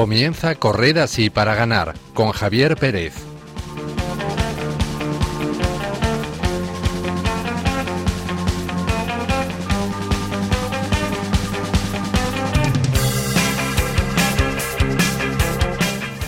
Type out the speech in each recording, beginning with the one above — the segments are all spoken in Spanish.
Comienza Correr así para ganar con Javier Pérez.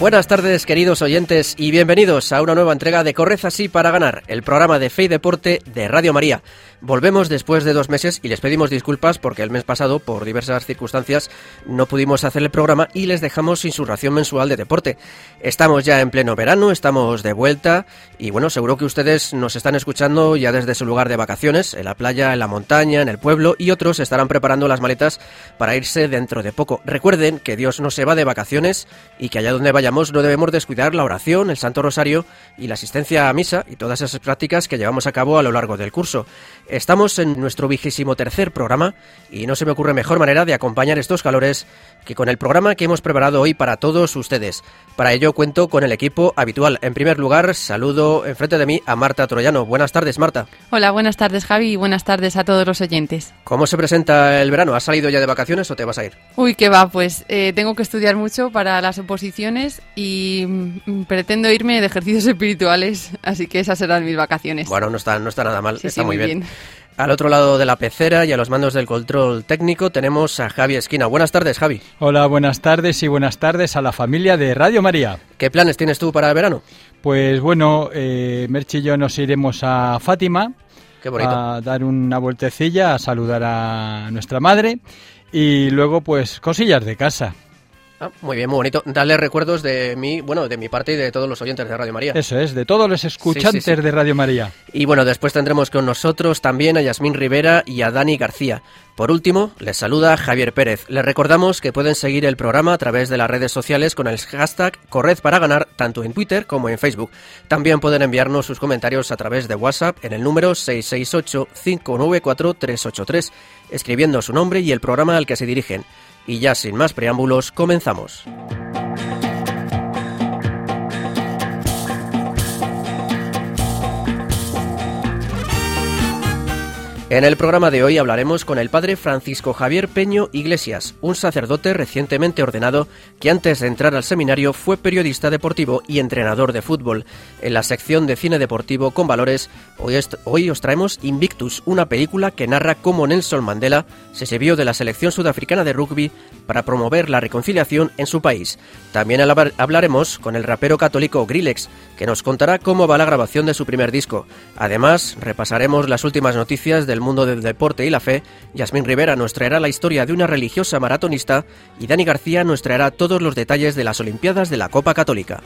Buenas tardes, queridos oyentes, y bienvenidos a una nueva entrega de Corred así para ganar, el programa de fe y deporte de Radio María. Volvemos después de dos meses y les pedimos disculpas porque el mes pasado, por diversas circunstancias, no pudimos hacer el programa y les dejamos sin su ración mensual de deporte. Estamos ya en pleno verano, estamos de vuelta y bueno, seguro que ustedes nos están escuchando ya desde su lugar de vacaciones, en la playa, en la montaña, en el pueblo y otros estarán preparando las maletas para irse dentro de poco. Recuerden que Dios no se va de vacaciones y que allá donde no debemos descuidar la oración, el Santo Rosario y la asistencia a misa y todas esas prácticas que llevamos a cabo a lo largo del curso. Estamos en nuestro vigésimo tercer programa y no se me ocurre mejor manera de acompañar estos calores que con el programa que hemos preparado hoy para todos ustedes. Para ello cuento con el equipo habitual. En primer lugar, saludo enfrente de mí a Marta Troyano. Buenas tardes, Marta. Hola, buenas tardes, Javi, y buenas tardes a todos los oyentes. ¿Cómo se presenta el verano? ¿Has salido ya de vacaciones o te vas a ir? Uy, qué va, pues eh, tengo que estudiar mucho para las oposiciones y mm, pretendo irme de ejercicios espirituales, así que esas serán mis vacaciones. Bueno, no está, no está nada mal, Sí, está sí, muy muy bien. bien. Al otro lado de la pecera y a los mandos del control técnico tenemos a Javi Esquina. Buenas tardes, Javi. Hola, buenas tardes y buenas tardes a la familia de Radio María. ¿Qué planes tienes tú para el verano? Pues bueno, eh, Merchi y yo nos iremos a Fátima Qué bonito. a dar una vueltecilla, a saludar a nuestra madre y luego pues cosillas de casa. Ah, muy bien, muy bonito. Dale recuerdos de mí, bueno, de mi parte y de todos los oyentes de Radio María. Eso es, de todos los escuchantes sí. de Radio María. Y bueno, después tendremos con nosotros también a Yasmín Rivera y a Dani García. Por último, les saluda Javier Pérez. Les recordamos que pueden seguir el programa a través de las redes sociales con el hashtag Corred para ganar, tanto en Twitter como en Facebook. También pueden enviarnos sus comentarios a través de WhatsApp en el número 668-594-383, escribiendo su nombre y el programa al que se dirigen. Y ya sin más preámbulos, comenzamos. En el programa de hoy hablaremos con el padre Francisco Javier Peño Iglesias, un sacerdote recientemente ordenado que antes de entrar al seminario fue periodista deportivo y entrenador de fútbol. En la sección de cine deportivo con valores, hoy, hoy os traemos Invictus, una película que narra cómo Nelson Mandela se sirvió de la selección sudafricana de rugby para promover la reconciliación en su país. También hablar- hablaremos con el rapero católico Grillex, que nos contará cómo va la grabación de su primer disco. Además, repasaremos las últimas noticias del mundo del deporte y la fe. Yasmín Rivera nos traerá la historia de una religiosa maratonista y Dani García nos traerá todos los detalles de las Olimpiadas de la Copa Católica.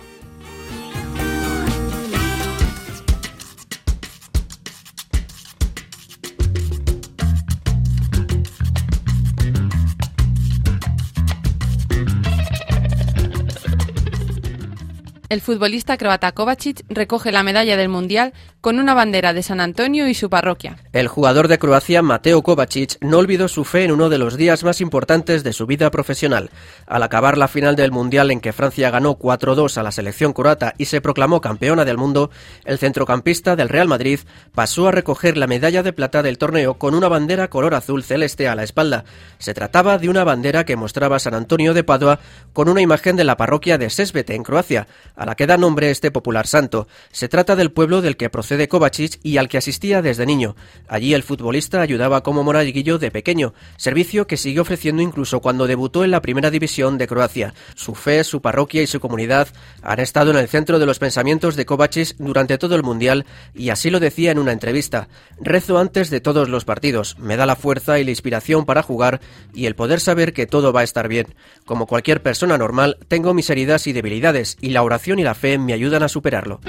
El futbolista croata Kovacic recoge la medalla del Mundial con una bandera de San Antonio y su parroquia. El jugador de Croacia, Mateo Kovacic, no olvidó su fe en uno de los días más importantes de su vida profesional. Al acabar la final del Mundial en que Francia ganó 4-2 a la selección croata y se proclamó campeona del mundo, el centrocampista del Real Madrid pasó a recoger la medalla de plata del torneo con una bandera color azul celeste a la espalda. Se trataba de una bandera que mostraba San Antonio de Padua con una imagen de la parroquia de Sesbete en Croacia, a la que da nombre este popular santo. Se trata del pueblo del que procede Kovacic y al que asistía desde niño. Allí el futbolista ayudaba como monaguillo de pequeño, servicio que siguió ofreciendo incluso cuando debutó en la primera división de Croacia. Su fe, su parroquia y su comunidad han estado en el centro de los pensamientos de Kovacic durante todo el Mundial y así lo decía en una entrevista. Rezo antes de todos los partidos, me da la fuerza y la inspiración para jugar y el poder saber que todo va a estar bien. Como cualquier persona normal, tengo mis heridas y debilidades y la oración y la fe me ayudan a superarlo.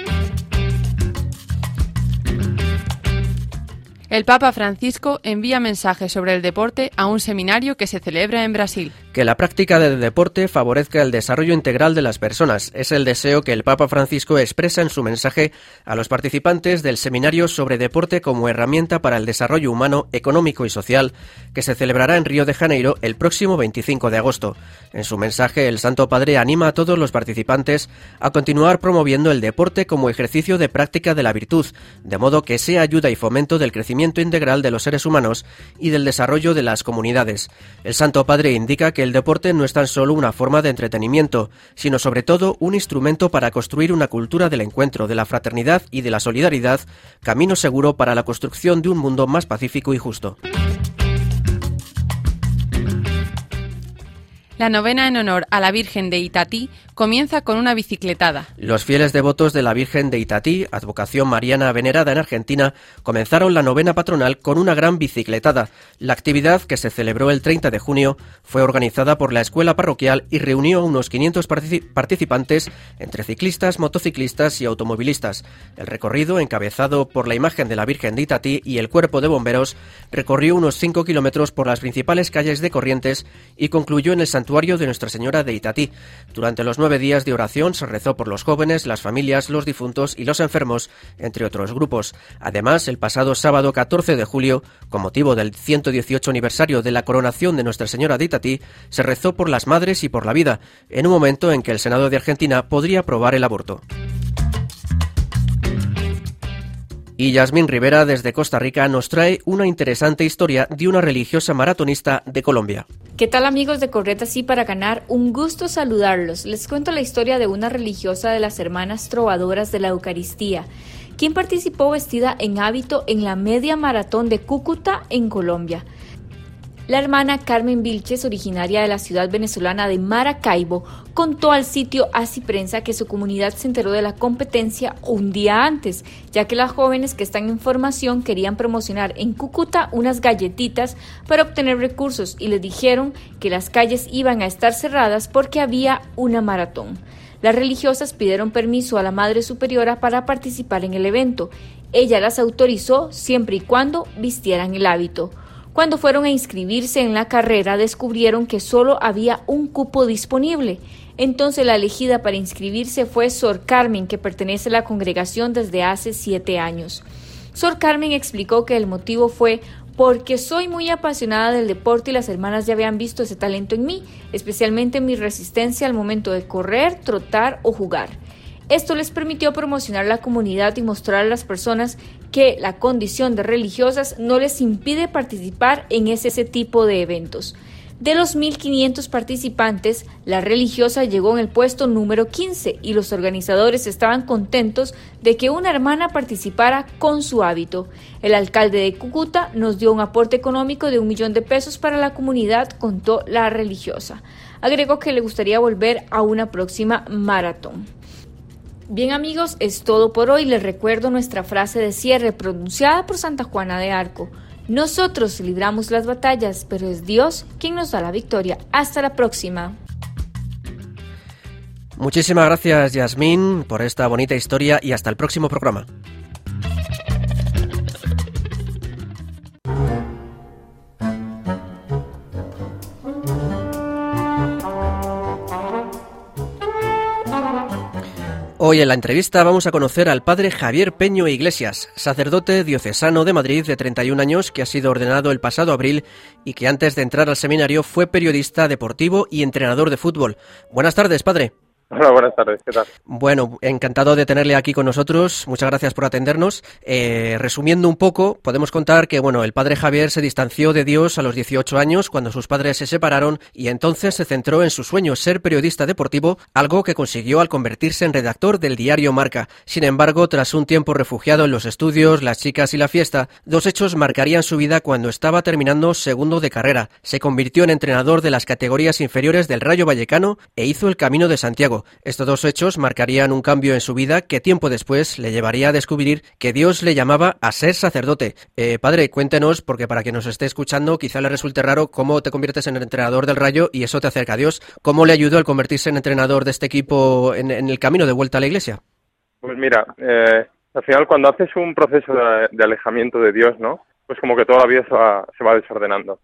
El Papa Francisco envía mensajes sobre el deporte a un seminario que se celebra en Brasil. Que la práctica del deporte favorezca el desarrollo integral de las personas es el deseo que el Papa Francisco expresa en su mensaje a los participantes del seminario sobre deporte como herramienta para el desarrollo humano, económico y social que se celebrará en Río de Janeiro el próximo 25 de agosto. En su mensaje, el Santo Padre anima a todos los participantes a continuar promoviendo el deporte como ejercicio de práctica de la virtud, de modo que sea ayuda y fomento del crecimiento integral de los seres humanos y del desarrollo de las comunidades. El Santo Padre indica que el deporte no es tan solo una forma de entretenimiento, sino sobre todo un instrumento para construir una cultura del encuentro, de la fraternidad y de la solidaridad, camino seguro para la construcción de un mundo más pacífico y justo. La novena en honor a la Virgen de Itatí comienza con una bicicletada. Los fieles devotos de la Virgen de Itatí, advocación mariana venerada en Argentina, comenzaron la novena patronal con una gran bicicletada. La actividad, que se celebró el 30 de junio, fue organizada por la escuela parroquial y reunió a unos 500 participantes entre ciclistas, motociclistas y automovilistas. El recorrido, encabezado por la imagen de la Virgen de Itatí y el cuerpo de bomberos, recorrió unos 5 kilómetros por las principales calles de Corrientes y concluyó en el santuario de Nuestra Señora de Itatí. Durante los nueve días de oración se rezó por los jóvenes, las familias, los difuntos y los enfermos, entre otros grupos. Además, el pasado sábado 14 de julio, con motivo del 118 aniversario de la coronación de Nuestra Señora de Itatí, se rezó por las madres y por la vida, en un momento en que el Senado de Argentina podría aprobar el aborto. Y Yasmín Rivera desde Costa Rica nos trae una interesante historia de una religiosa maratonista de Colombia. ¿Qué tal amigos de Correta Sí para ganar? Un gusto saludarlos. Les cuento la historia de una religiosa de las hermanas trovadoras de la Eucaristía, quien participó vestida en hábito en la media maratón de Cúcuta en Colombia. La hermana Carmen Vilches, originaria de la ciudad venezolana de Maracaibo, contó al sitio Así Prensa que su comunidad se enteró de la competencia un día antes, ya que las jóvenes que están en formación querían promocionar en Cúcuta unas galletitas para obtener recursos y les dijeron que las calles iban a estar cerradas porque había una maratón. Las religiosas pidieron permiso a la Madre Superiora para participar en el evento. Ella las autorizó siempre y cuando vistieran el hábito. Cuando fueron a inscribirse en la carrera descubrieron que solo había un cupo disponible. Entonces la elegida para inscribirse fue Sor Carmen, que pertenece a la congregación desde hace siete años. Sor Carmen explicó que el motivo fue porque soy muy apasionada del deporte y las hermanas ya habían visto ese talento en mí, especialmente en mi resistencia al momento de correr, trotar o jugar. Esto les permitió promocionar la comunidad y mostrar a las personas que la condición de religiosas no les impide participar en ese, tipo de eventos. De los 1.500 participantes, la religiosa llegó en el puesto número 15 y los organizadores estaban contentos de que una hermana participara con su hábito. El alcalde de Cúcuta nos dio un aporte económico de un millón de pesos para la comunidad, contó la religiosa. Agregó que le gustaría volver a una próxima maratón. Bien amigos, es todo por hoy. Les recuerdo nuestra frase de cierre pronunciada por Santa Juana de Arco. Nosotros libramos las batallas, pero es Dios quien nos da la victoria. Hasta la próxima. Muchísimas gracias Yasmín por esta bonita historia y hasta el próximo programa. Hoy en la entrevista vamos a conocer al padre Javier Peño Iglesias, sacerdote diocesano de Madrid de 31 años que ha sido ordenado el pasado abril y que antes de entrar al seminario fue periodista deportivo y entrenador de fútbol. Buenas tardes, padre. Buenas tardes, ¿qué tal? Bueno, encantado de tenerle aquí con nosotros. Muchas gracias por atendernos. Eh, resumiendo un poco, podemos contar que bueno, el padre Javier se distanció de Dios a los 18 años cuando sus padres se separaron y entonces se centró en su sueño ser periodista deportivo, algo que consiguió al convertirse en redactor del diario Marca. Sin embargo, tras un tiempo refugiado en los estudios, las chicas y la fiesta, dos hechos marcarían su vida cuando estaba terminando segundo de carrera. Se convirtió en entrenador de las categorías inferiores del Rayo Vallecano e hizo el Camino de Santiago estos dos hechos marcarían un cambio en su vida que tiempo después le llevaría a descubrir que Dios le llamaba a ser sacerdote. Eh, padre, cuéntenos, porque para quien nos esté escuchando quizá le resulte raro cómo te conviertes en entrenador del Rayo y eso te acerca a Dios. ¿Cómo le ayudó al convertirse en entrenador de este equipo en, el camino de vuelta a la iglesia? Pues mira, eh, al final cuando haces un proceso de, alejamiento de Dios, ¿no? Pues como que toda la vida se va desordenando.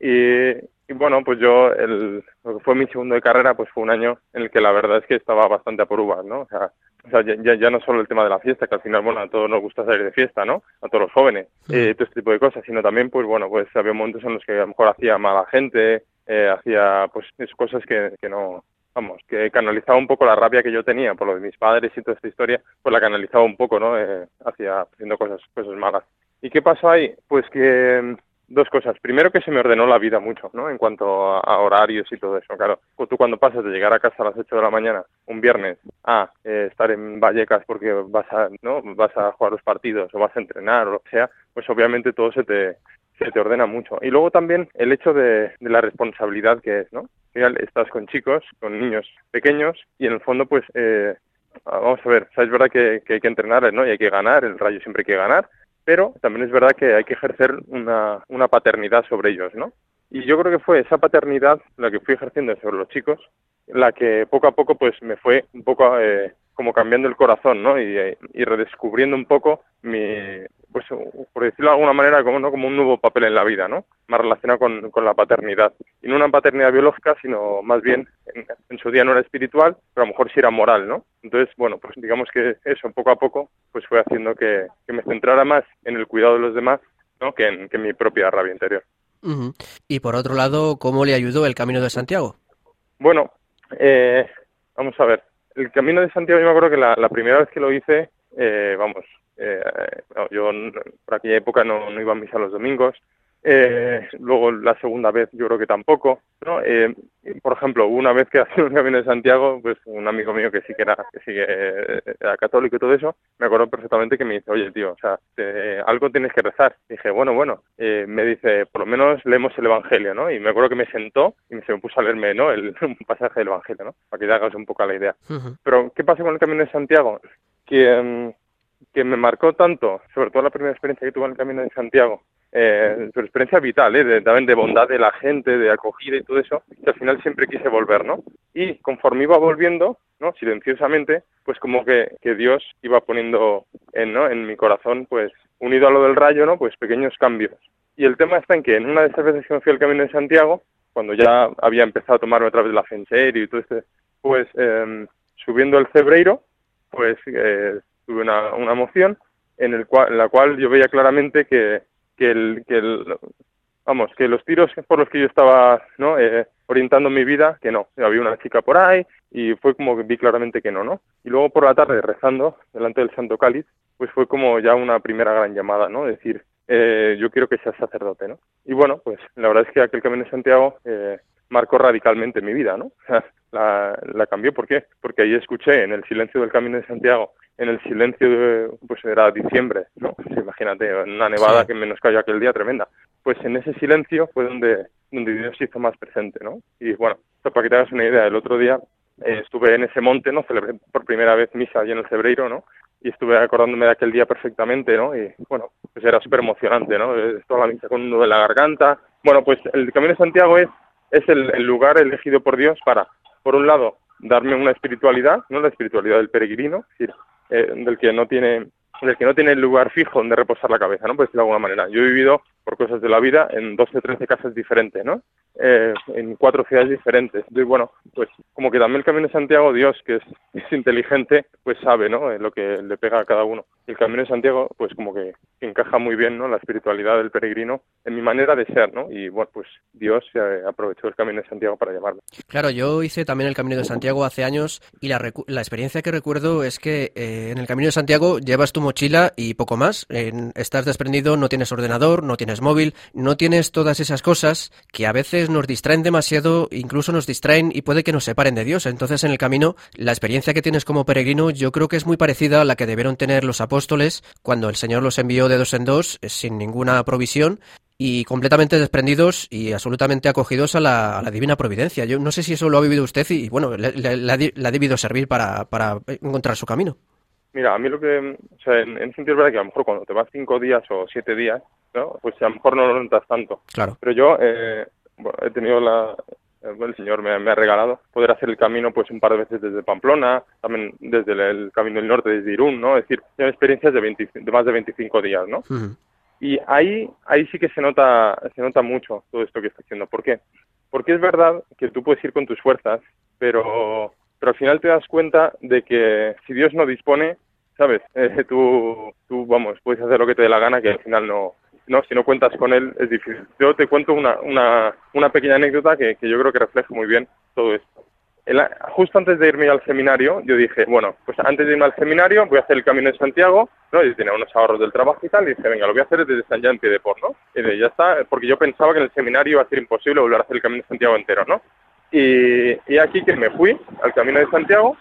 Y, y bueno, pues yo, el, lo que fue mi segundo de carrera, pues fue un año en el que la verdad es que estaba bastante a por uvas, ¿no? O sea, o sea ya, ya, no solo el tema de la fiesta, que al final, bueno, a todos nos gusta salir de fiesta, ¿no? A todos los jóvenes, eh, todo este tipo de cosas, sino también, pues bueno, pues había momentos en los que a lo mejor hacía mala gente, eh, hacía, pues, cosas que, que no, vamos, que canalizaba un poco la rabia que yo tenía por lo de mis padres y toda esta historia, pues la canalizaba un poco, ¿no? Eh, hacia haciendo cosas, cosas malas. ¿Y qué pasó ahí? Pues que dos cosas. Primero que se me ordenó la vida mucho, ¿no? En cuanto a, horarios y todo eso. Claro, tú cuando pasas de llegar a casa a las 8 de la mañana un viernes a eh, estar en Vallecas porque vas a, ¿no? Vas a jugar los partidos o vas a entrenar o lo que sea, pues obviamente todo se te, se te ordena mucho. Y luego también el hecho de, la responsabilidad que es, ¿no? Estás con chicos, con niños pequeños y en el fondo pues... Eh, vamos a ver, es verdad que, que, hay que entrenar, ¿no? Y hay que ganar, el rayo siempre hay que ganar, pero también es verdad que hay que ejercer una, una paternidad sobre ellos, ¿no? Y yo creo que fue esa paternidad la que fui ejerciendo sobre los chicos, la que poco a poco pues me fue un poco eh, como cambiando el corazón, ¿no? Y, y redescubriendo un poco mi, pues por decirlo de alguna manera, como, ¿no? como un nuevo papel en la vida, ¿no? Más relacionado con, con la paternidad. Y no una paternidad biológica, sino más bien, en, su día no era espiritual, pero a lo mejor sí era moral, ¿no? Entonces, bueno, pues digamos que eso, poco a poco, pues fue haciendo que, que me centrara más en el cuidado de los demás, ¿no? Que en, que mi propia rabia interior. Y por otro lado, ¿cómo le ayudó el Camino de Santiago? Bueno, eh, vamos a ver. El Camino de Santiago, yo me acuerdo que la, la primera vez que lo hice, eh, vamos, eh, yo por aquella época no, no iba a misa los domingos. Eh, luego la segunda vez yo creo que tampoco. ¿no? Eh, por ejemplo, una vez que hacía un camino de Santiago, pues un amigo mío que sí que era, que sí que era católico y todo eso, me acuerdo perfectamente que me dice, oye tío, o sea, algo tienes que rezar. dije, bueno, bueno, eh, me dice, por lo menos leemos el Evangelio, ¿no? Y me acuerdo que me sentó y se me puso a leerme, ¿no? El un pasaje del Evangelio, ¿no? Para que te hagas un poco la idea. Pero, ¿qué pasa con el camino de Santiago? Que... Mm, que me marcó tanto, sobre todo la primera experiencia que tuve en el Camino de Santiago, eh, su experiencia vital, ¿eh? de, también de bondad de la gente, de acogida y todo eso, que al final siempre quise volver, ¿no? Y conforme iba volviendo, ¿no? Silenciosamente, pues como que, que Dios iba poniendo en, ¿no? en mi corazón, pues unido a lo del rayo, ¿no? Pues pequeños cambios. Y el tema está en que en una de esas veces que me fui al Camino de Santiago, cuando ya había empezado a tomarme otra vez la fe en serio y todo este, pues eh, subiendo el Cebreiro, pues eh, tuve una, una moción en, el cual, en la cual yo veía claramente que, que, el, que el, vamos, que los tiros por los que yo estaba ¿no? Eh, orientando mi vida, que no, había una chica por ahí y fue como que vi claramente que no, ¿no? Y luego por la tarde rezando delante del Santo Cáliz, pues fue como ya una primera gran llamada, ¿no? Decir, eh, yo quiero que seas sacerdote, ¿no? Y bueno, pues la verdad es que aquel Camino de Santiago eh, marcó radicalmente mi vida, ¿no? la, la cambió, ¿por qué? Porque ahí escuché en el silencio del Camino de Santiago en el silencio, de, pues era diciembre, ¿no? imagínate, una nevada que menos cayó aquel día tremenda. Pues en ese silencio fue donde, donde Dios se hizo más presente, ¿no? Y bueno, para que te hagas una idea, el otro día eh, estuve en ese monte, ¿no? Celebré por primera vez misa allí en el Cebreiro, ¿no? Y estuve acordándome de aquel día perfectamente, ¿no? Y bueno, pues era súper emocionante, ¿no? Toda la misa con un nudo en la garganta. Bueno, pues el Camino de Santiago es, es el, el lugar elegido por Dios para, por un lado, darme una espiritualidad, ¿no? La espiritualidad del peregrino, eh, del que no tiene del que no tiene lugar fijo donde reposar la cabeza, ¿no? Pues de alguna manera. Yo he vivido por cosas de la vida en 12 o 13 casas diferentes, ¿no? Eh, en cuatro ciudades diferentes. Y bueno, pues como que también el Camino de Santiago, Dios, que es, es inteligente, pues sabe, ¿no? lo que le pega a cada uno. El Camino de Santiago, pues como que encaja muy bien, ¿no? La espiritualidad del peregrino en mi manera de ser, ¿no? Y bueno, pues Dios se aprovechó el Camino de Santiago para llamarme. Claro, yo hice también el Camino de Santiago hace años y la, la experiencia que recuerdo es que eh, en el Camino de Santiago llevas tu mochila y poco más. estás desprendido, no tienes ordenador, no tienes móvil, no tienes todas esas cosas que a veces nos distraen demasiado, incluso nos distraen y puede que nos separen de Dios. Entonces en el camino, la experiencia que tienes como peregrino yo creo que es muy parecida a la que debieron tener los apóstoles cuando el Señor los envió de dos en dos eh, sin ninguna provisión y completamente desprendidos y absolutamente acogidos a la, divina providencia. Yo no sé si eso lo ha vivido usted y, bueno, le, ha debido servir para encontrar su camino. Mira, a mí lo que, o sea, en, en sentido es verdad que a lo mejor cuando te vas cinco días o siete días, ¿no? Pues a lo mejor no lo notas tanto. Claro. Pero yo, eh, bueno, he tenido la, el Señor me, ha regalado poder hacer el camino pues un par de veces desde Pamplona, también desde el, Camino del Norte, desde Irún, ¿no? Es decir, tengo experiencias de, de más de 25 días, ¿no? Y ahí, ahí sí que se nota, se nota mucho todo esto que estoy haciendo. ¿Por qué? Porque es verdad que tú puedes ir con tus fuerzas, pero pero al final te das cuenta de que si Dios no dispone, ¿sabes? Eh, tú, tú, vamos, puedes hacer lo que te dé la gana, que al final no, no, si no cuentas con él es difícil. Yo te cuento una, una, una pequeña anécdota que, que yo creo que refleja muy bien todo esto. justo antes de irme al seminario, yo dije, bueno, pues antes de irme al seminario voy a hacer el Camino de Santiago ¿no? Y tenía unos ahorros del trabajo y tal, y dije, venga, lo voy a hacer desde San Jean de Port, ¿no? Y de, ya está, porque yo pensaba que en el seminario iba a ser imposible volver a hacer el Camino de Santiago entero, ¿no? Y aquí que me fui al Camino de Santiago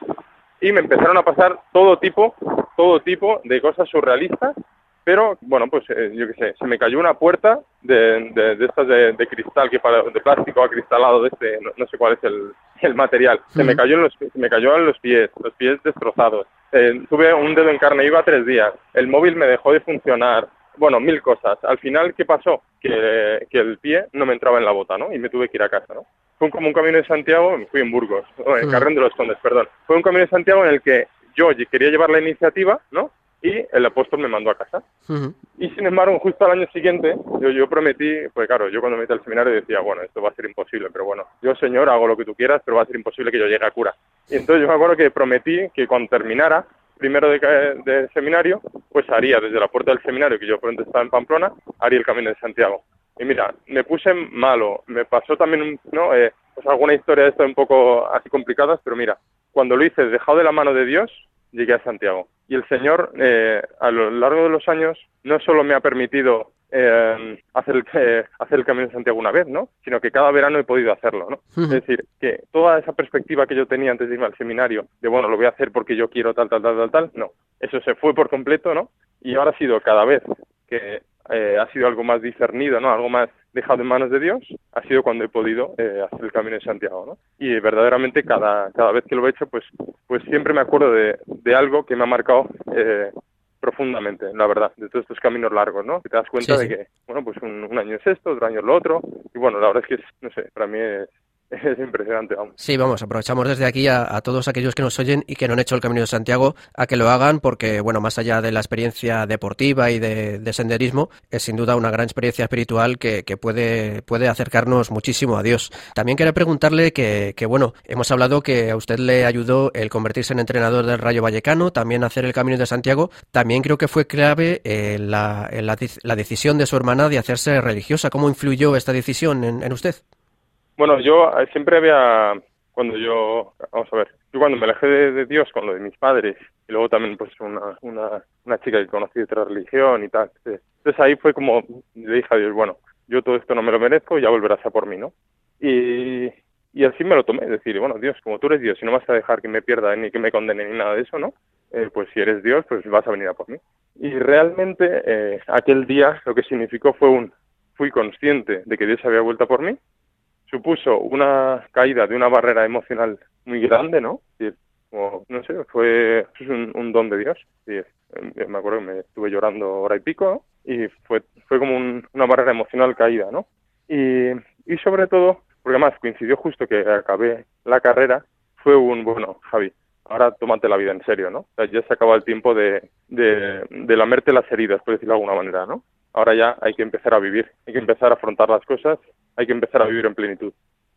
y me empezaron a pasar todo tipo, todo tipo de cosas surrealistas, pero bueno, pues eh, yo qué sé, se me cayó una puerta de, de, estas de, de, cristal, que para, de plástico acristalado de este, no, no sé cuál es el, el material, se me cayó en los, se me cayó en los pies, los pies destrozados, eh, tuve un dedo en carne, iba tres días, el móvil me dejó de funcionar, bueno, mil cosas. Al final, ¿qué pasó? Que, que, el pie no me entraba en la bota, ¿no? Y me tuve que ir a casa, ¿no? Fue como un camino de Santiago, fui en Burgos, en Carrén de los Condes, perdón. Fue un camino de Santiago en el que yo quería llevar la iniciativa, ¿no? Y el apóstol me mandó a casa. Uh -huh. Y sin embargo, justo al año siguiente, yo, yo prometí, pues claro, yo cuando me metí al seminario decía, bueno, esto va a ser imposible, pero bueno, yo señor hago lo que tú quieras, pero va a ser imposible que yo llegue a cura. Y entonces yo me acuerdo que prometí que cuando terminara, primero de, de, seminario, pues haría desde la puerta del seminario, que yo pronto estaba en Pamplona, haría el camino de Santiago. Y mira, me puse malo, me pasó también, ¿no? Eh, pues alguna historia de esto un poco así complicadas, pero mira, cuando lo hice dejado de la mano de Dios, llegué a Santiago. Y el Señor, eh, a lo largo de los años, no solo me ha permitido eh, hacer, el, eh, hacer el Camino de Santiago una vez, ¿no? Sino que cada verano he podido hacerlo, ¿no? Uh -huh. Es decir, que toda esa perspectiva que yo tenía antes de irme al seminario, de bueno, lo voy a hacer porque yo quiero tal, tal, tal, tal, tal, no. Eso se fue por completo, ¿no? Y ahora ha sido cada vez que eh, ha sido algo más discernido, ¿no? Algo más dejado en manos de Dios, ha sido cuando he podido eh, hacer el Camino de Santiago, ¿no? Y verdaderamente cada, cada vez que lo he hecho, pues, pues siempre me acuerdo de, de algo que me ha marcado eh, profundamente, la verdad, de todos estos caminos largos, ¿no? Que te das cuenta sí, sí. de que, bueno, pues un, un, año es esto, otro año es lo otro, y bueno, la verdad es que, es, no sé, para mí es, es impresionante, vamos. Sí, vamos, aprovechamos desde aquí a, a, todos aquellos que nos oyen y que no han hecho el Camino de Santiago a que lo hagan porque, bueno, más allá de la experiencia deportiva y de, de senderismo, es sin duda una gran experiencia espiritual que, que, puede, puede acercarnos muchísimo a Dios. También quería preguntarle que, que, bueno, hemos hablado que a usted le ayudó el convertirse en entrenador del Rayo Vallecano, también hacer el Camino de Santiago. También creo que fue clave eh, la, la, la, decisión de su hermana de hacerse religiosa. ¿Cómo influyó esta decisión en, en usted? Bueno, yo eh, siempre había, cuando yo, vamos a ver, yo cuando me alejé de, Dios con lo de mis padres y luego también pues una, una, una chica que conocí de otra religión y tal, entonces ahí fue como, le dije a Dios, bueno, yo todo esto no me lo merezco, ya volverás a por mí, ¿no? Y, y así me lo tomé, decir, bueno, Dios, como tú eres Dios y no vas a dejar que me pierda ni que me condene ni nada de eso, ¿no? Eh, pues si eres Dios, pues vas a venir a por mí. Y realmente eh, aquel día lo que significó fue un, fui consciente de que Dios había vuelto a por mí, supuso una caída de una barrera emocional muy grande, ¿no? No sé, fue un, un don de Dios. Y, me acuerdo que me estuve llorando hora y pico y fue, fue como un, una barrera emocional caída, ¿no? Y, y sobre todo, porque además coincidió justo que acabé la carrera, fue un, bueno, Javi, ahora tómate la vida en serio, ¿no? Ya se acaba el tiempo de, de, de lamerte las heridas, por decirlo de alguna manera, ¿no? Ahora ya hay que empezar a vivir, hay que empezar a afrontar las cosas, hay que empezar a vivir en plenitud.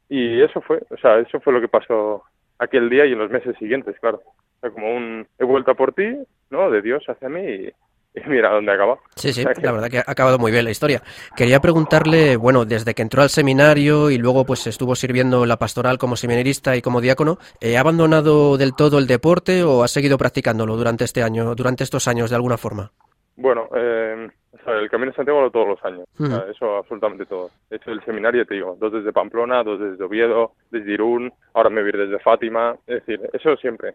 Y eso fue, o sea, eso fue lo que pasó aquel día y en los meses siguientes, claro. O sea, como un he vuelto a por ti, ¿no? De Dios hacia mí y, y mira dónde acaba. Sí, sí, la verdad que ha acabado muy bien la historia. Quería preguntarle, bueno, desde que entró al seminario y luego pues estuvo sirviendo la pastoral como seminarista y como diácono, ¿ha abandonado del todo el deporte o ha seguido practicándolo durante este año, durante estos años de alguna forma? Bueno, eh, o sea, el Camino de Santiago todos los años, uh -huh. o sea, eso absolutamente todo. He hecho el seminario, te digo, dos desde Pamplona, dos desde Oviedo, desde Irún, ahora me voy desde Fátima, es decir, eso siempre.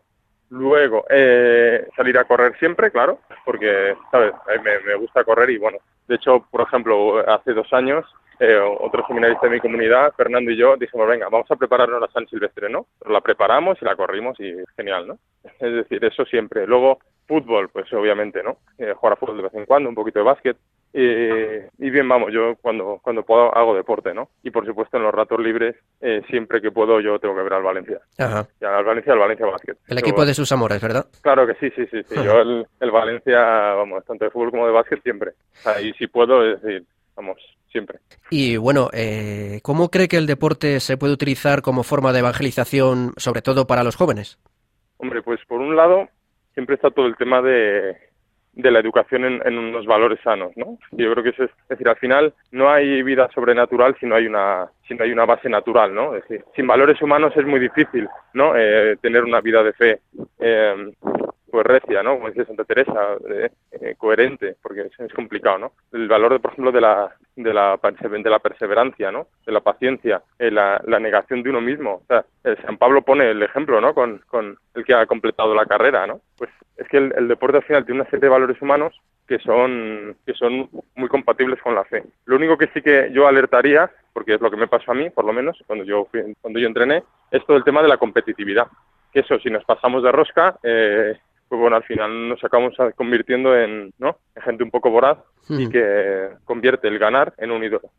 Luego, eh, salir a correr siempre, claro, porque, ¿sabes? Me, me, gusta correr y, bueno, de hecho, por ejemplo, hace dos años, eh, otro seminarista de mi comunidad, Fernando y yo, dijimos, venga, vamos a prepararnos la San Silvestre, ¿no? La preparamos y la corrimos y genial, ¿no? Es decir, eso siempre. Luego, fútbol, pues obviamente, ¿no? Eh, jugar a fútbol de vez en cuando, un poquito de básquet. Eh, y bien, vamos, yo cuando, cuando puedo hago deporte, ¿no? Y por supuesto en los ratos libres, eh, siempre que puedo yo tengo que ver al Valencia. Ajá. Y al Valencia, al Valencia Básquet. El equipo de sus amores, ¿verdad? Claro que sí, sí, sí. sí. Yo el, el, Valencia, vamos, tanto de fútbol como de básquet siempre. Y si puedo, es decir, vamos, siempre. Y bueno, eh, ¿cómo cree que el deporte se puede utilizar como forma de evangelización, sobre todo para los jóvenes? Hombre, pues por un lado, siempre está todo el tema de, de la educación en, unos valores sanos, ¿no? Yo creo que eso es, es decir, al final no hay vida sobrenatural si no hay una si no hay una base natural, ¿no? Es decir, sin valores humanos es muy difícil, ¿no? Eh, tener una vida de fe, eh, pues recia, ¿no? Como decía Santa Teresa, eh, coherente, porque es, complicado, ¿no? El valor, de, por ejemplo, de la, de la, de la perseverancia, ¿no? De la paciencia, eh, la, la, negación de uno mismo. O sea, San Pablo pone el ejemplo, ¿no? Con, con el que ha completado la carrera, ¿no? Pues es que el, el deporte al final tiene una serie de valores humanos que son que son muy compatibles con la fe. Lo único que sí que yo alertaría, porque es lo que me pasó a mí, por lo menos cuando yo fui, cuando yo entrené, es todo el tema de la competitividad. Que eso, si nos pasamos de rosca, eh, pues bueno, al final nos acabamos convirtiendo en, ¿no? en gente un poco voraz y que convierte el ganar en un ídolo.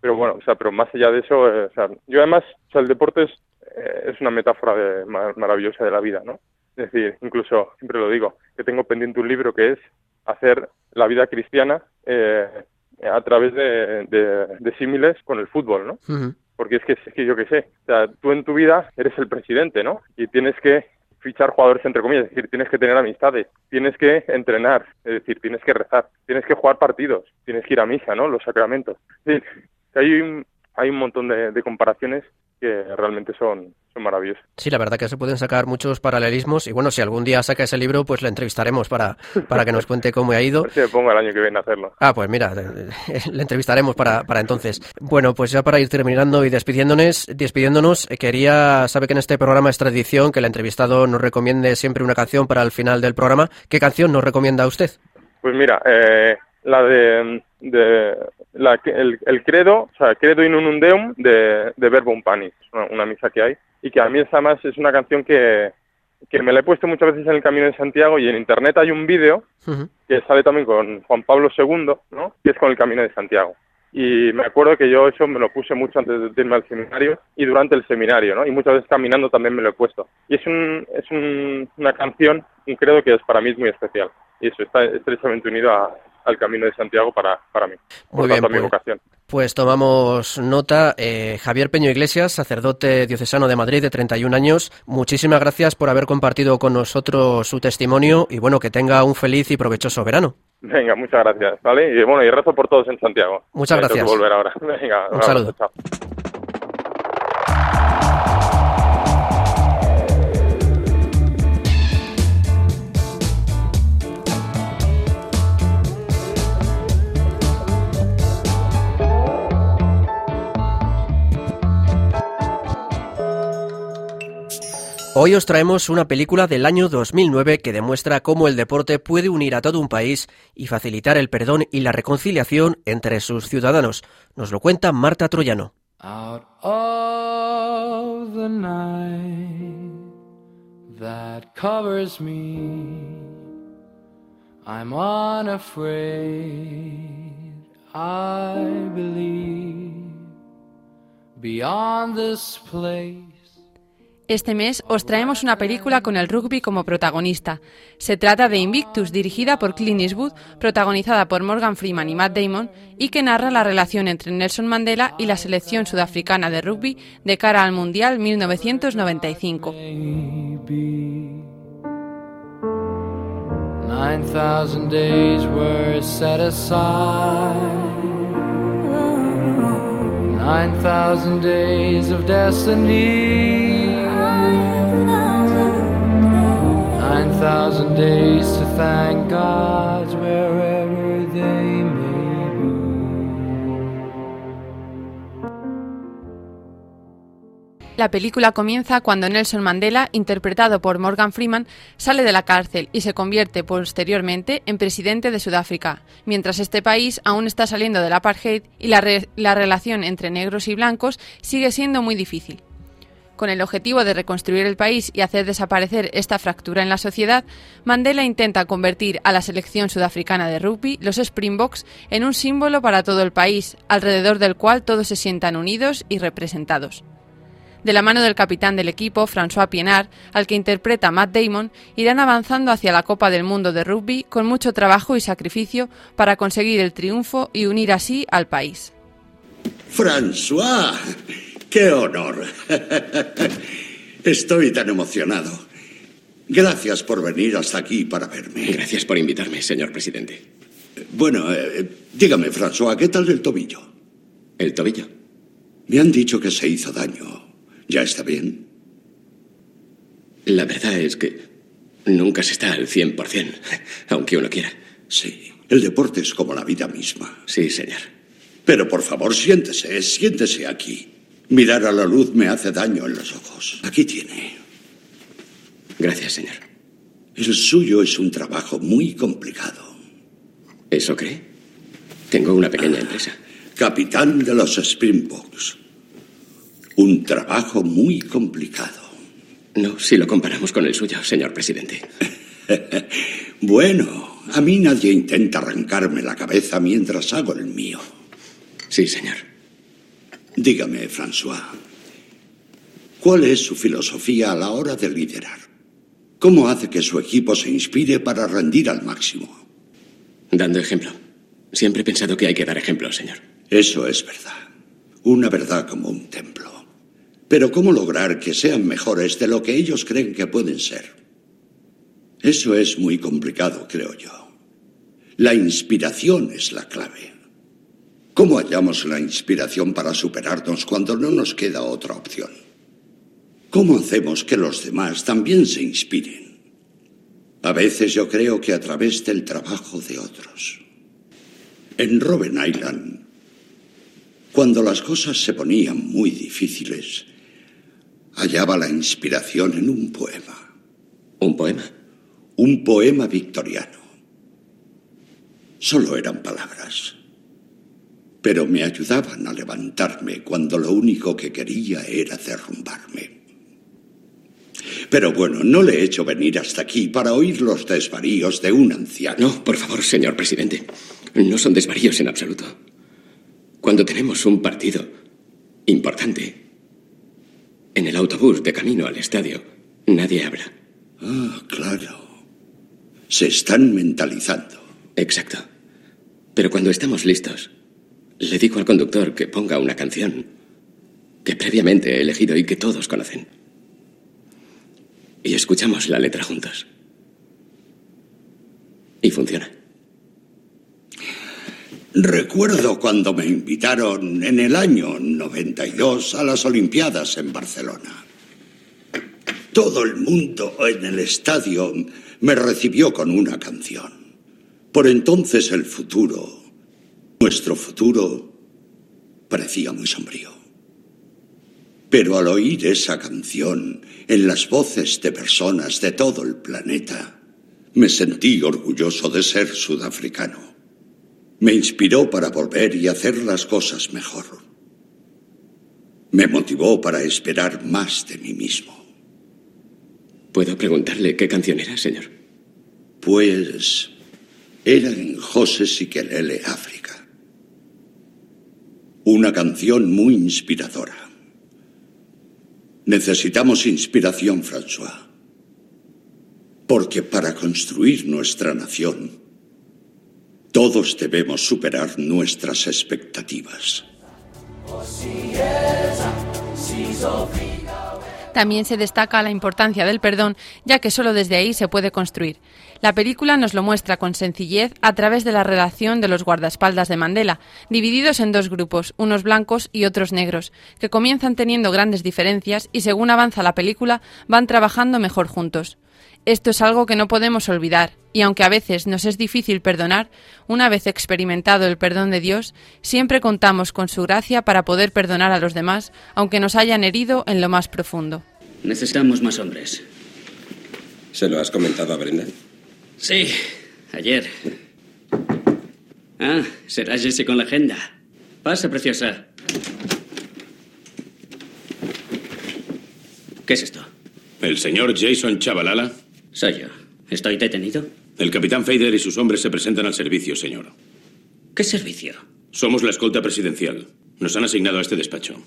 Pero bueno, o sea, pero más allá de eso, eh, o sea, yo además, o sea, el deporte es, eh, es una metáfora de, maravillosa de la vida, ¿no? Es decir, incluso, siempre lo digo, que tengo pendiente un libro que es hacer la vida cristiana eh, a través de, de, símiles con el fútbol, ¿no? Porque es que, es que yo qué sé, o sea, tú en tu vida eres el presidente, ¿no? Y tienes que fichar jugadores entre comillas, es decir, tienes que tener amistades, tienes que entrenar, es decir, tienes que rezar, tienes que jugar partidos, tienes que ir a misa, ¿no? Los sacramentos. Es decir, hay un, hay un montón de, de comparaciones que realmente son, son maravillosos. Sí, la verdad que se pueden sacar muchos paralelismos y bueno, si algún día saca ese libro, pues le entrevistaremos para, para que nos cuente cómo ha ido. Si me pongo el año que viene a hacerlo. Ah, pues mira, le entrevistaremos para, para entonces. Bueno, pues ya para ir terminando y despidiéndonos, despidiéndonos, eh, quería, sabe que en este programa es tradición que el entrevistado nos recomiende siempre una canción para el final del programa. ¿Qué canción nos recomienda usted? Pues mira, eh, la de, de la, el, el, credo, o sea, credo in unum deum de, de Verbo Panis, una, una, misa que hay, y que a mí esa más es una canción que, que me la he puesto muchas veces en el Camino de Santiago y en internet hay un vídeo uh -huh. que sale también con Juan Pablo II, ¿no? que es con el Camino de Santiago. Y me acuerdo que yo eso me lo puse mucho antes de irme al seminario y durante el seminario, ¿no? Y muchas veces caminando también me lo he puesto. Y es, un, es un, una canción, un credo que es para mí es muy especial. Y eso está estrechamente unido a, al Camino de Santiago para, para mí, por Muy tanto, bien, mi pues, vocación. Pues tomamos nota. Eh, Javier Peño Iglesias, sacerdote diocesano de Madrid de 31 años, muchísimas gracias por haber compartido con nosotros su testimonio y bueno, que tenga un feliz y provechoso verano. Venga, muchas gracias, ¿vale? Y bueno, y rezo por todos en Santiago. Muchas gracias. Tengo que volver ahora. Venga, un saludo. Chao. Hoy os traemos una película del año 2009 que demuestra cómo el deporte puede unir a todo un país y facilitar el perdón y la reconciliación entre sus ciudadanos. Nos lo cuenta Marta Troyano. Beyond this place. Este mes os traemos una película con el rugby como protagonista. Se trata de Invictus, dirigida por Clint Eastwood, protagonizada por Morgan Freeman y Matt Damon, y que narra la relación entre Nelson Mandela y la selección sudafricana de rugby de cara al Mundial 1995. 9,000 9,000 days of destiny. 9,000 days to thank God wherever they may be. La película comienza cuando Nelson Mandela, interpretado por Morgan Freeman, sale de la cárcel y se convierte posteriormente en presidente de Sudáfrica, mientras este país aún está saliendo del apartheid y la relación entre negros y blancos sigue siendo muy difícil. Con el objetivo de reconstruir el país y hacer desaparecer esta fractura en la sociedad, Mandela intenta convertir a la selección sudafricana de rugby, los Springboks, en un símbolo para todo el país, alrededor del cual todos se sientan unidos y representados. De la mano del capitán del equipo, François Pienaar, al que interpreta Matt Damon, irán avanzando hacia la Copa del Mundo de Rugby con mucho trabajo y sacrificio para conseguir el triunfo y unir así al país. François, qué honor. Estoy tan emocionado. Gracias por venir hasta aquí para verme. Gracias por invitarme, señor presidente. Bueno, eh, dígame, François, ¿qué tal el tobillo? ¿El tobillo? Me han dicho que se hizo daño. ¿Ya está bien? La verdad es que Nunca se está al 100%, aunque uno quiera. Sí, el deporte es como la vida misma. Sí, señor. Pero por favor, siéntese, siéntese aquí. Mirar a la luz me hace daño en los ojos. Aquí tiene. Gracias, señor. El suyo es un trabajo muy complicado. ¿Eso cree? Tengo una pequeña empresa. Capitán de los Springboks. Un trabajo muy complicado. No, si lo comparamos con el suyo, señor presidente. bueno, a mí nadie intenta arrancarme la cabeza mientras hago el mío. Sí, señor. Dígame, François, ¿cuál es su filosofía a la hora de liderar? ¿Cómo hace que su equipo se inspire para rendir al máximo? Dando ejemplo. Siempre he pensado que hay que dar ejemplo, señor. Eso es verdad. Una verdad como un templo. Pero ¿cómo lograr que sean mejores de lo que ellos creen que pueden ser? Eso es muy complicado, creo yo. La inspiración es la clave. ¿Cómo hallamos la inspiración para superarnos cuando no nos queda otra opción? ¿Cómo hacemos que los demás también se inspiren? A veces yo creo que a través del trabajo de otros. En Robben Island, cuando las cosas se ponían muy difíciles, hallaba la inspiración en un poema. ¿Un poema? Un poema victoriano. Solo eran palabras. Pero me ayudaban a levantarme cuando lo único que quería era derrumbarme. Pero bueno, no le he hecho venir hasta aquí para oír los desvaríos de un anciano. No, por favor, señor presidente. No son desvaríos en absoluto. Cuando tenemos un partido importante, en el autobús de camino al estadio, nadie habla. Ah, claro. Se están mentalizando. Exacto. Pero cuando estamos listos, le digo al conductor que ponga una canción que previamente he elegido y que todos conocen. Y escuchamos la letra juntos. Y funciona. Recuerdo cuando me invitaron en el año 92 a las Olimpiadas en Barcelona. Todo el mundo en el estadio me recibió con una canción. Por entonces el futuro, nuestro futuro, parecía muy sombrío. Pero al oír esa canción en las voces de personas de todo el planeta, me sentí orgulloso de ser sudafricano. Me inspiró para volver y hacer las cosas mejor. Me motivó para esperar más de mí mismo. ¿Puedo preguntarle qué canción era, señor? Pues era en José Siquelele, África. Una canción muy inspiradora. Necesitamos inspiración, François. Porque para construir nuestra nación, todos debemos superar nuestras expectativas. También se destaca la importancia del perdón, ya que solo desde ahí se puede construir. La película nos lo muestra con sencillez a través de la relación de los guardaespaldas de Mandela, divididos en dos grupos, unos blancos y otros negros, que comienzan teniendo grandes diferencias y según avanza la película van trabajando mejor juntos. Esto es algo que no podemos olvidar, y aunque a veces nos es difícil perdonar, una vez experimentado el perdón de Dios, siempre contamos con su gracia para poder perdonar a los demás, aunque nos hayan herido en lo más profundo. Necesitamos más hombres. ¿Se lo has comentado a Brenda? Sí, ayer. Ah, será Jesse con la agenda. Pasa, preciosa. ¿Qué es esto? ¿El señor Jason Chavalala? Soy yo. ¿Estoy detenido? El capitán Fader y sus hombres se presentan al servicio, señor. ¿Qué servicio? Somos la escolta presidencial. Nos han asignado a este despacho.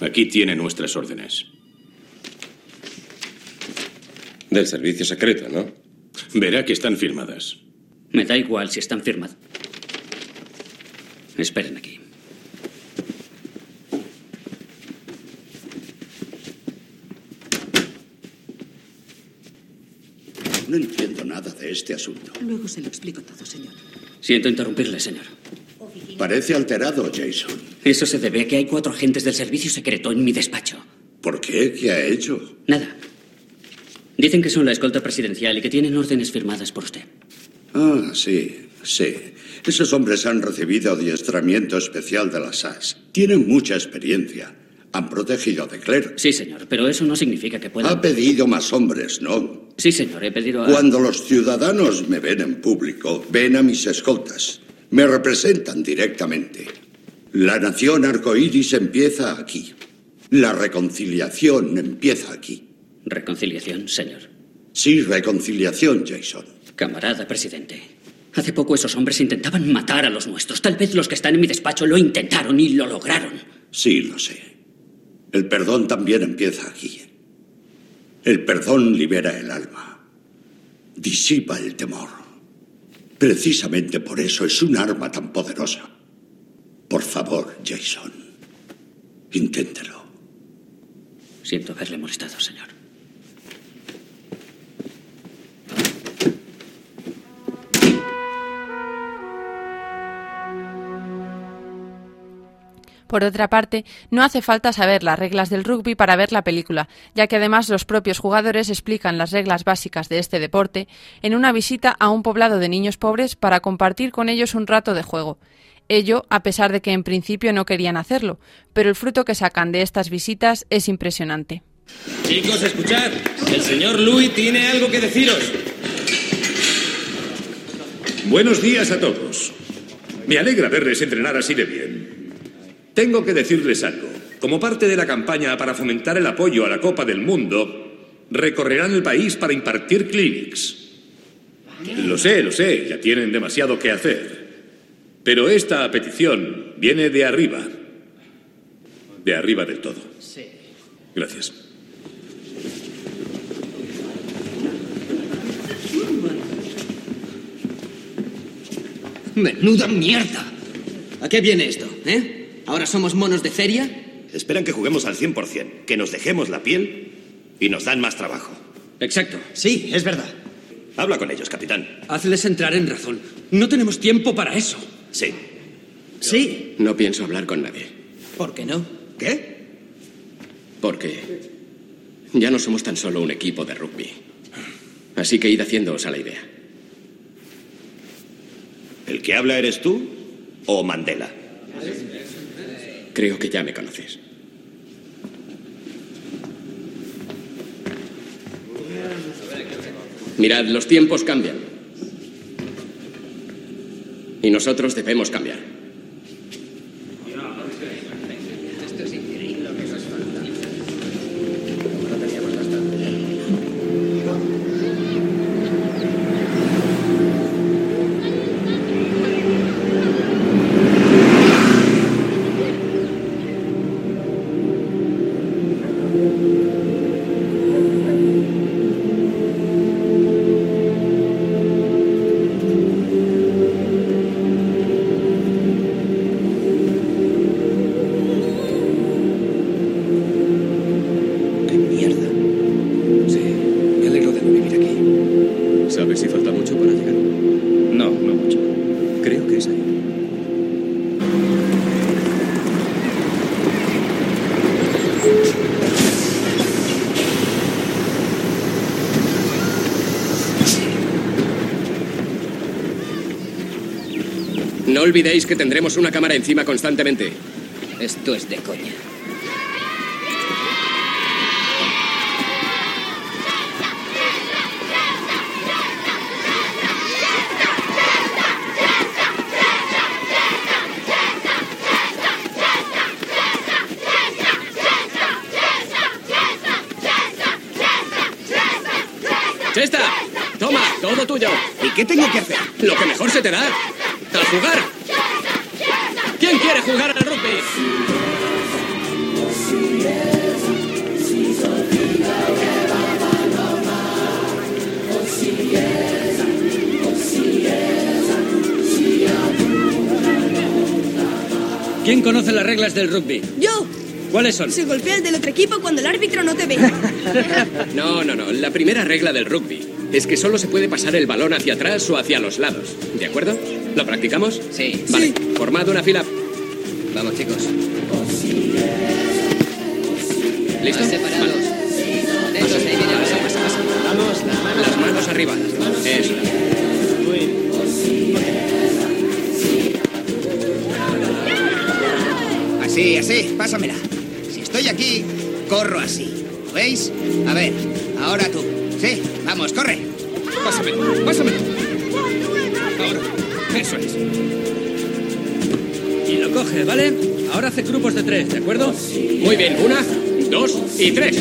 Aquí tiene nuestras órdenes. Del servicio secreto, ¿no? Verá que están firmadas. Me da igual si están firmadas. Esperen aquí. No entiendo nada de este asunto. Luego se lo explico todo, señor. Siento interrumpirle, señor. Parece alterado, Jason. Eso se debe a que hay cuatro agentes del servicio secreto en mi despacho. ¿Por qué? ¿Qué ha hecho? Nada. Dicen que son la escolta presidencial y que tienen órdenes firmadas por usted. Ah, sí, sí. Esos hombres han recibido adiestramiento especial de la SAS. Tienen mucha experiencia. Han protegido a De Klerk. Sí, señor, pero eso no significa que puedan... Ha pedido más hombres, ¿no? Sí, señor, he pedido a... Cuando los ciudadanos me ven en público, ven a mis escoltas. Me representan directamente. La nación arcoíris empieza aquí. La reconciliación empieza aquí. ¿Reconciliación, señor? Sí, reconciliación, Jason. Camarada presidente, hace poco esos hombres intentaban matar a los nuestros. Tal vez los que están en mi despacho lo intentaron y lo lograron. Sí, lo sé. El perdón también empieza aquí. El perdón libera el alma. Disipa el temor. Precisamente por eso es un arma tan poderosa. Por favor, Jason. Inténtelo. Siento haberle molestado, señor. Por otra parte, no hace falta saber las reglas del rugby para ver la película, ya que además los propios jugadores explican las reglas básicas de este deporte en una visita a un poblado de niños pobres para compartir con ellos un rato de juego. Ello a pesar de que en principio no querían hacerlo, pero el fruto que sacan de estas visitas es impresionante. Chicos, escuchad. El señor Louis tiene algo que deciros. Buenos días a todos. Me alegra verles entrenar así de bien. Tengo que decirles algo. Como parte de la campaña para fomentar el apoyo a la Copa del Mundo, recorrerán el país para impartir clinics. Lo sé, lo sé, ya tienen demasiado que hacer. Pero esta petición viene de arriba. De arriba del todo. Gracias. Menuda mierda. ¿A qué viene esto, eh? ¿Ahora somos monos de feria? Esperan que juguemos al 100%, que nos dejemos la piel y nos dan más trabajo. Exacto. Sí, es verdad. Habla con ellos, capitán. Hazles entrar en razón. No tenemos tiempo para eso. Sí. Sí. No pienso hablar con nadie. ¿Por qué no? ¿Qué? Porque ya no somos tan solo un equipo de rugby. Así que id haciéndoos a la idea. ¿El que habla eres tú o Mandela? Creo que ya me conoces. Mirad, los tiempos cambian. Y nosotros debemos cambiar. No olvidéis que tendremos una cámara encima constantemente. Esto es de coña. ¡Chesta! ¡Toma! ¡Todo tuyo! ¿Y qué tengo que hacer? Lo que mejor se te da. ¡A jugar! ¿Quién quiere jugar al rugby? ¿Quién conoce las reglas del rugby? Yo. ¿Cuáles son? Se golpea el del otro equipo cuando el árbitro no te ve. No, no, no. La primera regla del rugby es que solo se puede pasar el balón hacia atrás o hacia los lados. ¿De acuerdo? ¿Lo practicamos? Sí. Vale. Formad una fila. Vamos, chicos. ¿Listo? Separados. Pasa, pasa, manos, las manos arriba. Eso. Así, así, pásamela. Si estoy aquí, corro así. ¿Lo veis? A ver, ahora tú. Sí, vamos, corre. Pásamelo, pásamelo. Ahora, eso es. Y lo coge, ¿vale? Ahora hace grupos de tres, ¿de acuerdo? Muy bien, una, dos y tres.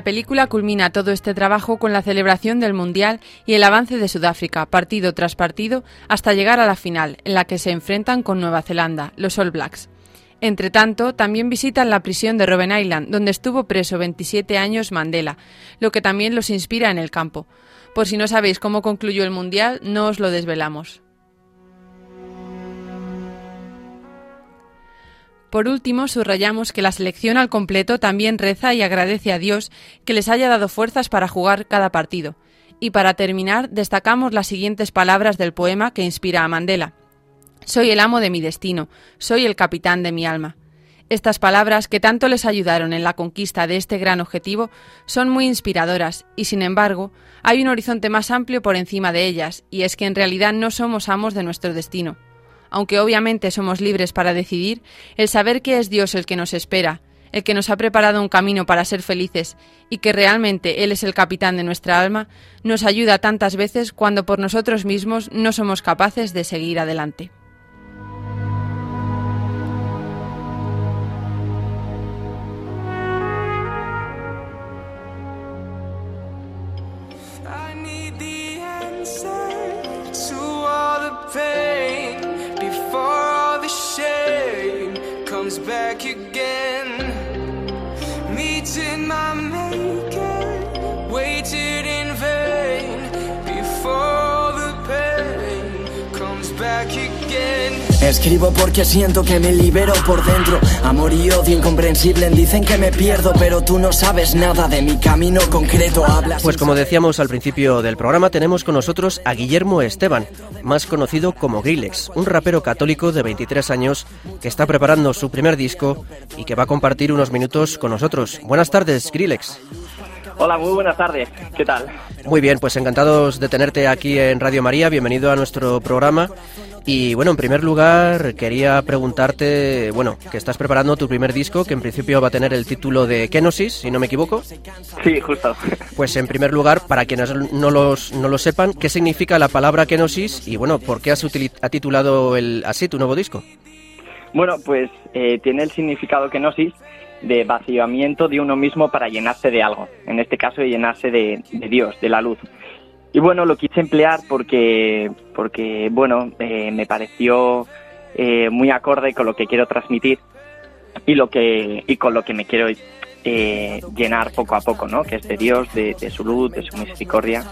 La película culmina todo este trabajo con la celebración del Mundial y el avance de Sudáfrica, partido tras partido, hasta llegar a la final, en la que se enfrentan con Nueva Zelanda, los All Blacks. Entre tanto, también visitan la prisión de Robben Island, donde estuvo preso 27 años Mandela, lo que también los inspira en el campo. Por si no sabéis cómo concluyó el Mundial, no os lo desvelamos. Por último, subrayamos que la selección al completo también reza y agradece a Dios que les haya dado fuerzas para jugar cada partido. Y para terminar, destacamos las siguientes palabras del poema que inspira a Mandela. Soy el amo de mi destino, soy el capitán de mi alma. Estas palabras, que tanto les ayudaron en la conquista de este gran objetivo, son muy inspiradoras y, sin embargo, hay un horizonte más amplio por encima de ellas, y es que en realidad no somos amos de nuestro destino. Aunque obviamente somos libres para decidir, el saber que es Dios el que nos espera, el que nos ha preparado un camino para ser felices y que realmente Él es el capitán de nuestra alma, nos ayuda tantas veces cuando por nosotros mismos no somos capaces de seguir adelante. Comes back again. Meeting my maker, waited in Escribo porque siento que me libero por dentro. Amor y odio incomprensible. Dicen que me pierdo, pero tú no sabes nada de mi camino concreto. Hablas. Pues como decíamos al principio del programa, tenemos con nosotros a Guillermo Esteban, más conocido como Grillex, un rapero católico de 23 años que está preparando su primer disco y que va a compartir unos minutos con nosotros. Buenas tardes, Grillex. Hola, muy buenas tardes. ¿Qué tal? Muy bien, pues encantados de tenerte aquí en Radio María. Bienvenido a nuestro programa. Y bueno, en primer lugar quería preguntarte, bueno, que estás preparando tu primer disco, que en principio va a tener el título de Kenosis, si no me equivoco. Sí, justo. Pues en primer lugar, para quienes no, los, no lo sepan, ¿qué significa la palabra Kenosis? Y bueno, ¿por qué has, ha titulado el, así tu nuevo disco? Bueno, pues eh, tiene el significado kenosis de vaciamiento de uno mismo para llenarse de algo. En este caso, de llenarse de, de Dios, de la luz. Y bueno, lo quise emplear porque, porque bueno, eh, me pareció eh, muy acorde con lo que quiero transmitir y lo que y con lo que me quiero eh, llenar poco a poco, ¿no? Que es de Dios, de, de su luz, de su misericordia.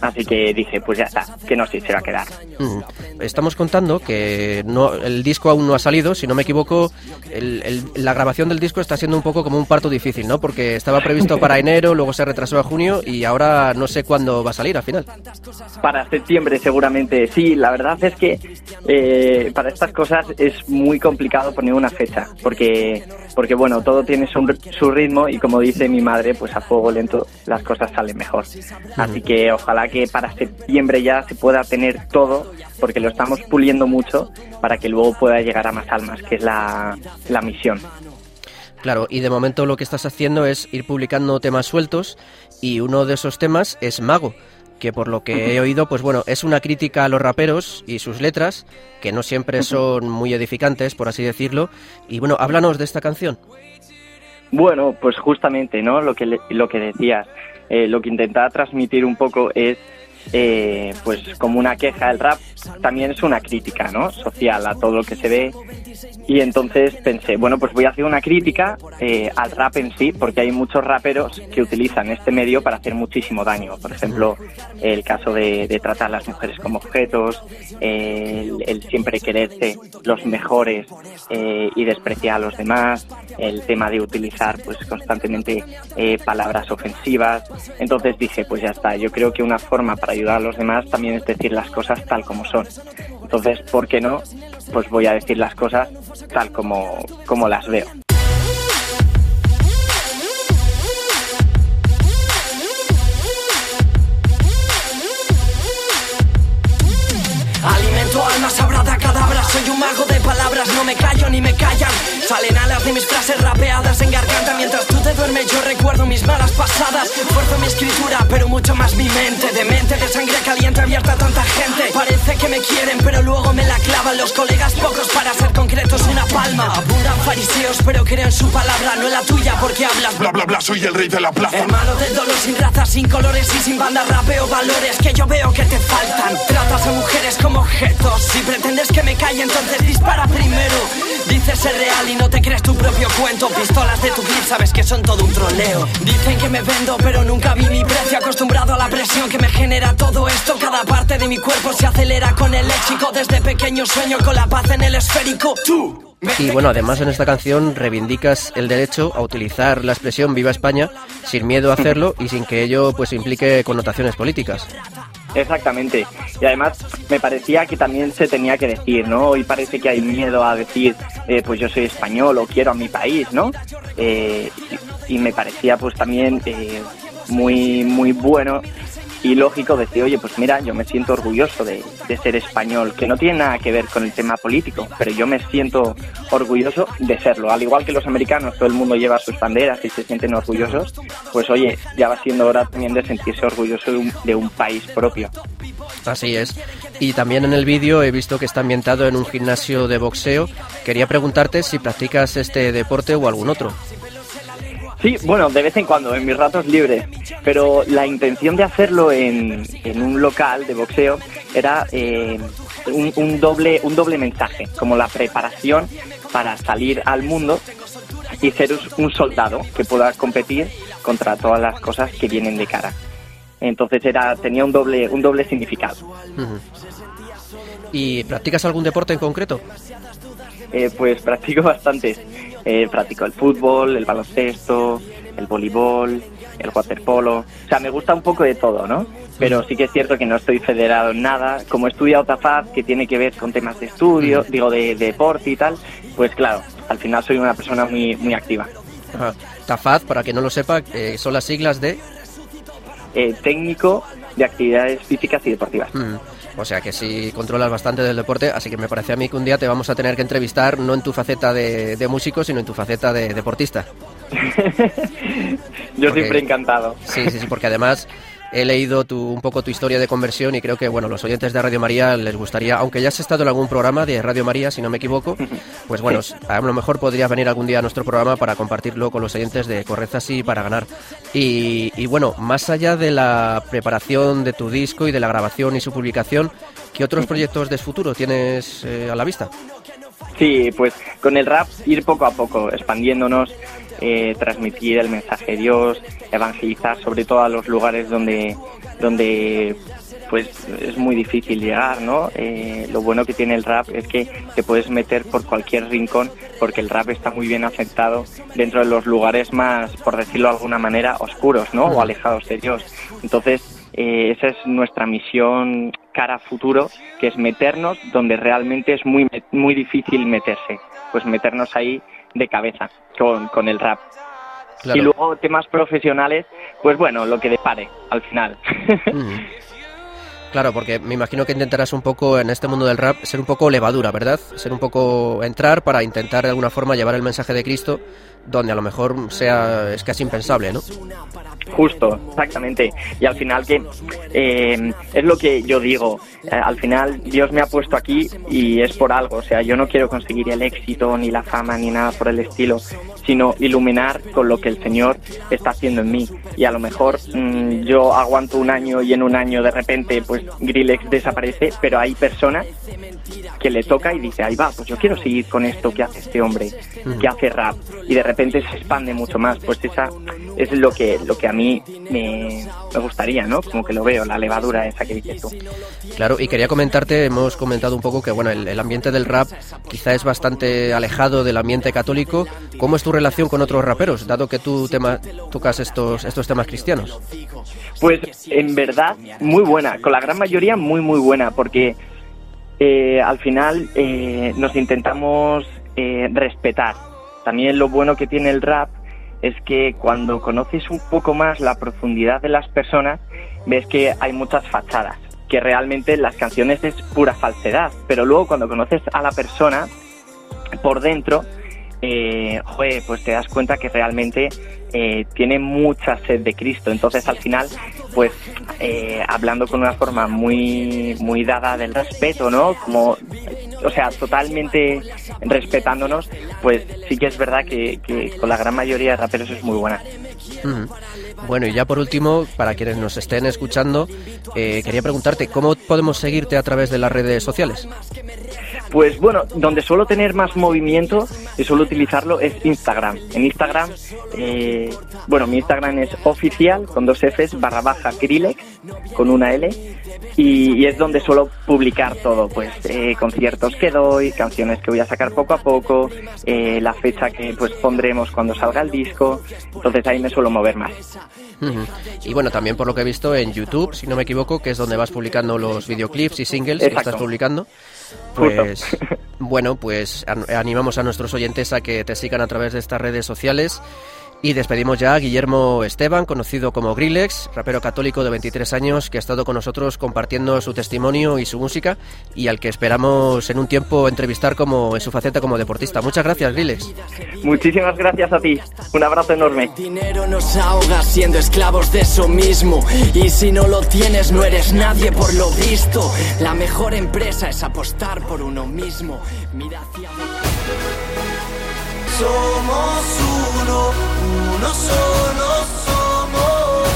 Así que dije, pues ya está, que no sé, se va a quedar. Mm. Estamos contando que no, el disco aún no ha salido, si no me equivoco, el- el- la grabación del disco está siendo un poco como un parto difícil, ¿no? Porque estaba previsto para enero, luego se retrasó a junio y ahora no sé cuándo va a salir al final. Para septiembre seguramente, sí. La verdad es que eh, para estas cosas es muy complicado poner una fecha, porque, porque bueno, todo tiene su, su ritmo y como dice mi madre, pues a fuego lento las cosas salen mejor. Así que ojalá que para septiembre ya se pueda tener todo, porque lo estamos puliendo mucho para que luego pueda llegar a más almas, que es la, la misión. Claro, y de momento lo que estás haciendo es ir publicando temas sueltos y uno de esos temas es Mago. que por lo que he oído, pues bueno, es una crítica a los raperos y sus letras, que no siempre son muy edificantes, por así decirlo. Y bueno, háblanos de esta canción. Bueno, pues justamente, ¿no? Lo que, lo que decías, eh, lo que intentaba transmitir un poco es eh, pues como una queja. El rap también es una crítica, ¿no? Social a todo lo que se ve. Y entonces pensé, bueno, pues voy a hacer una crítica eh, al rap en sí, porque hay muchos raperos que utilizan este medio para hacer muchísimo daño. Por ejemplo, el caso de, tratar a las mujeres como objetos, el, siempre quererse los mejores eh, y despreciar a los demás, el tema de utilizar pues constantemente palabras ofensivas. Entonces dije, pues ya está, yo creo que una forma para ayudar a los demás también es decir las cosas tal como son. Entonces, ¿por qué no? Pues voy a decir las cosas tal como, como las veo. Almas, sabrada cadabra, soy un mago de palabras, no me callo ni me callan. Salen alas de mis frases rapeadas en garganta mientras tú te duermes. Yo recuerdo mis malas pasadas. Fuerzo mi escritura, pero mucho más mi mente. De mente de sangre caliente abierta a tanta gente. Parece que me quieren, pero luego me la clavan. Los colegas pocos para ser concretos, una palma. Abundan fariseos, pero creo en su palabra, no en la tuya, porque hablas. Bla bla bla, soy el rey de la plaza. Hermano del dolor sin raza, sin colores y sin banda, rapeo valores que yo veo que te faltan. Tratas a mujeres como objetos. Si pretendes que me calle, entonces dispara primero. Dices ser real y no te crees tu propio cuento. Pistolas de tu clip, sabes que son todo un troleo. Dicen que me vendo, pero nunca vi mi precio. Acostumbrado a la presión que me genera todo esto. Cada parte de mi cuerpo se acelera con el léxico. Desde pequeño sueño con la paz en el esférico. Tú. Y bueno, además en esta canción reivindicas el derecho a utilizar la expresión Viva España sin miedo a hacerlo y sin que ello pues implique connotaciones políticas. Exactamente. Y además me parecía que también se tenía que decir, ¿no? Hoy parece que hay miedo a decir, eh, pues yo soy español o quiero a mi país, ¿no? Eh, y, me parecía pues también eh, muy, muy bueno y lógico decir, oye, pues mira, yo me siento orgulloso de, ser español, que no tiene nada que ver con el tema político, pero yo me siento orgulloso de serlo. Al igual que los americanos, todo el mundo lleva sus banderas y se sienten orgullosos, pues oye, ya va siendo hora también de sentirse orgulloso de un, país propio. Así es. Y también en el vídeo he visto que está ambientado en un gimnasio de boxeo. Quería preguntarte si practicas este deporte o algún otro. Sí, bueno, de vez en cuando, en mis ratos libres. Pero la intención de hacerlo en, un local de boxeo era eh, un, doble, un doble mensaje, como la preparación para salir al mundo y ser un soldado que pueda competir contra todas las cosas que vienen de cara. Entonces era, tenía un doble, un doble significado. ¿Y practicas algún deporte en concreto? Eh, pues practico bastantes. Eh, practico el fútbol, el baloncesto, el voleibol, el waterpolo. O sea, me gusta un poco de todo, ¿no? Pero sí que es cierto que no estoy federado en nada. Como he estudiado TAFAD, que tiene que ver con temas de estudio, digo, de, deporte y tal, pues claro, al final soy una persona muy, muy activa. TAFAD, para que no lo sepa, eh, son las siglas de... Eh, técnico de actividades físicas y deportivas. O sea que sí controlas bastante del deporte, así que me parece a mí que un día te vamos a tener que entrevistar no en tu faceta de, músico, sino en tu faceta de deportista. Yo siempre encantado. Sí, sí, sí, porque además he leído tu, un poco tu historia de conversión y creo que bueno los oyentes de Radio María les gustaría, aunque ya has estado en algún programa de Radio María, si no me equivoco, pues bueno, a lo mejor podrías venir algún día a nuestro programa para compartirlo con los oyentes de Correza así para ganar. Y, bueno, más allá de la preparación de tu disco y de la grabación y su publicación, ¿qué otros proyectos de futuro tienes eh, a la vista? Sí, pues con el rap ir poco a poco, expandiéndonos, eh, transmitir el mensaje de Dios, evangelizar sobre todo a los lugares donde, donde pues es muy difícil llegar, ¿no? Eh, lo bueno que tiene el rap es que te puedes meter por cualquier rincón porque el rap está muy bien aceptado dentro de los lugares más, por decirlo de alguna manera, oscuros, ¿no? O alejados de Dios. Entonces, eh, esa es nuestra misión cara a futuro, que es meternos donde realmente es muy, muy difícil meterse. Pues meternos ahí de cabeza con, con el rap. Y luego temas profesionales, pues bueno, lo que depare al final. Claro, porque me imagino que intentarás un poco en este mundo del rap ser un poco levadura, ¿verdad? Ser un poco entrar para intentar de alguna forma llevar el mensaje de Cristo donde a lo mejor sea es casi impensable, ¿no? Justo, exactamente. Y al final que eh, es lo que yo digo. Eh, al final Dios me ha puesto aquí y es por algo. O sea, yo no quiero conseguir el éxito ni la fama ni nada por el estilo, sino iluminar con lo que el Señor está haciendo en mí. Y a lo mejor mm, yo aguanto un año y en un año de repente pues Grillex desaparece, pero hay personas que le toca y dice, ahí va, pues yo quiero seguir con esto que hace este hombre, que hace rap, y de repente se expande mucho más. Pues esa es lo que, lo que a mí me, me gustaría, ¿no? Como que lo veo, la levadura esa que dices tú. Claro, y quería comentarte, hemos comentado un poco que bueno, el, el ambiente del rap quizá es bastante alejado del ambiente católico. ¿Cómo es tu relación con otros raperos, dado que tú tema, tocas estos, estos temas cristianos? Pues en verdad, muy buena. Con la gran mayoría, muy, muy buena, porque eh, al final eh, nos intentamos eh, respetar. También lo bueno que tiene el rap es que cuando conoces un poco más la profundidad de las personas, ves que hay muchas fachadas, que realmente las canciones es pura falsedad, pero luego cuando conoces a la persona por dentro, eh, joder, pues te das cuenta que realmente eh, tiene mucha sed de Cristo. Entonces, al final, pues eh, hablando con una forma muy, muy dada del respeto, ¿no? Como, o sea, totalmente respetándonos, pues sí que es verdad que, con la gran mayoría de raperos es muy buena. Bueno, y ya por último, para quienes nos estén escuchando, eh, quería preguntarte, ¿cómo podemos seguirte a través de las redes sociales? Pues bueno, donde suelo tener más movimiento y suelo utilizarlo es Instagram. En Instagram, eh, bueno, mi Instagram es oficial con dos Fs barra baja Grillex con una L y, y es donde suelo publicar todo, pues eh, conciertos que doy, canciones que voy a sacar poco a poco, eh, la fecha que pues pondremos cuando salga el disco, entonces ahí me suelo mover más. Y bueno, también por lo que he visto en YouTube, si no me equivoco, que es donde vas publicando los videoclips y singles que estás publicando. Pues bueno, pues an- animamos a nuestros oyentes a que te sigan a través de estas redes sociales. Y despedimos ya a Guillermo Esteban, conocido como Grillex, rapero católico de 23 años que ha estado con nosotros compartiendo su testimonio y su música y al que esperamos en un tiempo entrevistar como en su faceta como deportista. Muchas gracias, Grillex. Muchísimas gracias a ti, un abrazo enorme. dinero nos ahoga siendo esclavos de eso mismo. Y si no lo tienes, no eres nadie por lo visto. La mejor empresa es apostar por uno mismo. Mira hacia Somos uno, uno solo somos.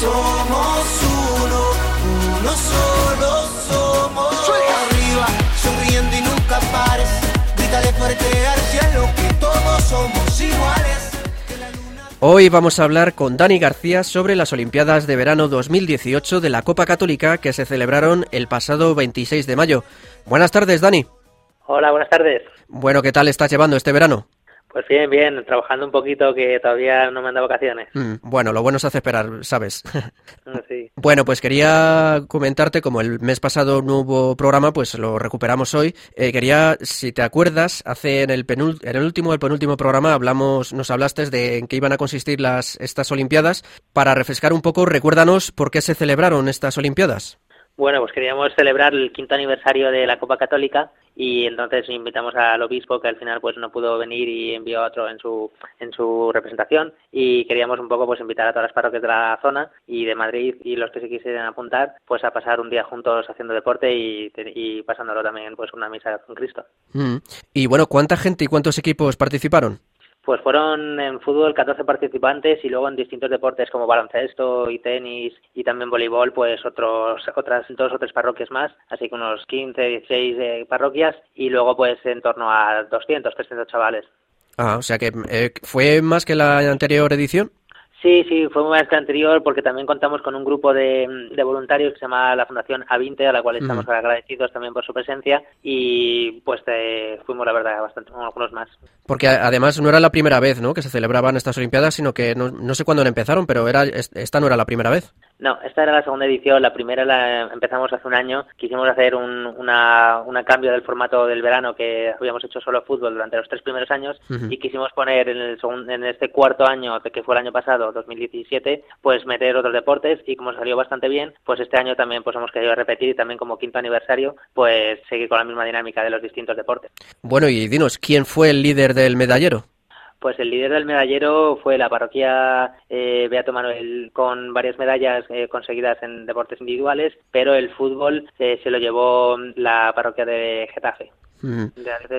Somos uno, uno solo somos. Arriba, sonriendo y nunca pares. Grítale fuerte al cielo que todos somos iguales. Hoy vamos a hablar con Dani García sobre las Olimpiadas de Verano 2018 de la Copa Católica que se celebraron el pasado 26 de mayo. Buenas tardes, Dani. Hola, buenas tardes. Bueno, ¿qué tal estás llevando este verano? Pues bien, bien, trabajando un poquito que todavía no me han dado vacaciones. Mm, bueno, lo bueno se hace esperar, ¿sabes? Sí. Bueno, pues quería comentarte, como el mes pasado no hubo programa, pues lo recuperamos hoy. Eh, quería, si te acuerdas, hace en el, en el último el penúltimo programa hablamos, nos hablaste de en qué iban a consistir las, estas Olimpiadas. Para refrescar un poco, recuérdanos por qué se celebraron estas Olimpiadas. Bueno, pues queríamos celebrar el quinto aniversario de la Copa Católica y entonces invitamos al obispo que al final pues no pudo venir y envió a otro en su en su representación y queríamos un poco pues invitar a todas las parroquias de la zona y de Madrid y los que se quisieran apuntar pues a pasar un día juntos haciendo deporte y, y pasándolo también pues una misa con Cristo. Mm. Y bueno, ¿cuánta gente y cuántos equipos participaron? Pues fueron en fútbol 14 participantes y luego en distintos deportes como baloncesto y tenis y también voleibol, pues otros, otras dos o tres parroquias más, así que unos 15, 16 eh, parroquias y luego pues en torno a 200, 300 chavales. Ah, o sea que eh, fue más que la anterior edición. Sí, sí, fue más que anterior porque también contamos con un grupo de, de voluntarios que se llama la Fundación A20, a la cual estamos agradecidos también por su presencia y pues eh, fuimos la verdad bastante, algunos más. Porque además no era la primera vez ¿no? que se celebraban estas Olimpiadas, sino que no, no sé cuándo empezaron, pero era es- esta no era la primera vez. No, esta era la segunda edición. La primera la empezamos hace un año. Quisimos hacer un una, una cambio del formato del verano que habíamos hecho solo fútbol durante los tres primeros años y quisimos poner en, el segun- en este cuarto año, que fue el año pasado, 2017, pues meter otros deportes y como salió bastante bien, pues este año también pues hemos querido repetir y también como quinto aniversario, pues seguir con la misma dinámica de los distintos deportes. Bueno, y dinos, ¿quién fue el líder del medallero? Pues el líder del medallero fue la parroquia eh, Beato Manuel con varias medallas eh, conseguidas en deportes individuales, pero el fútbol eh, se lo llevó la parroquia de Getafe, de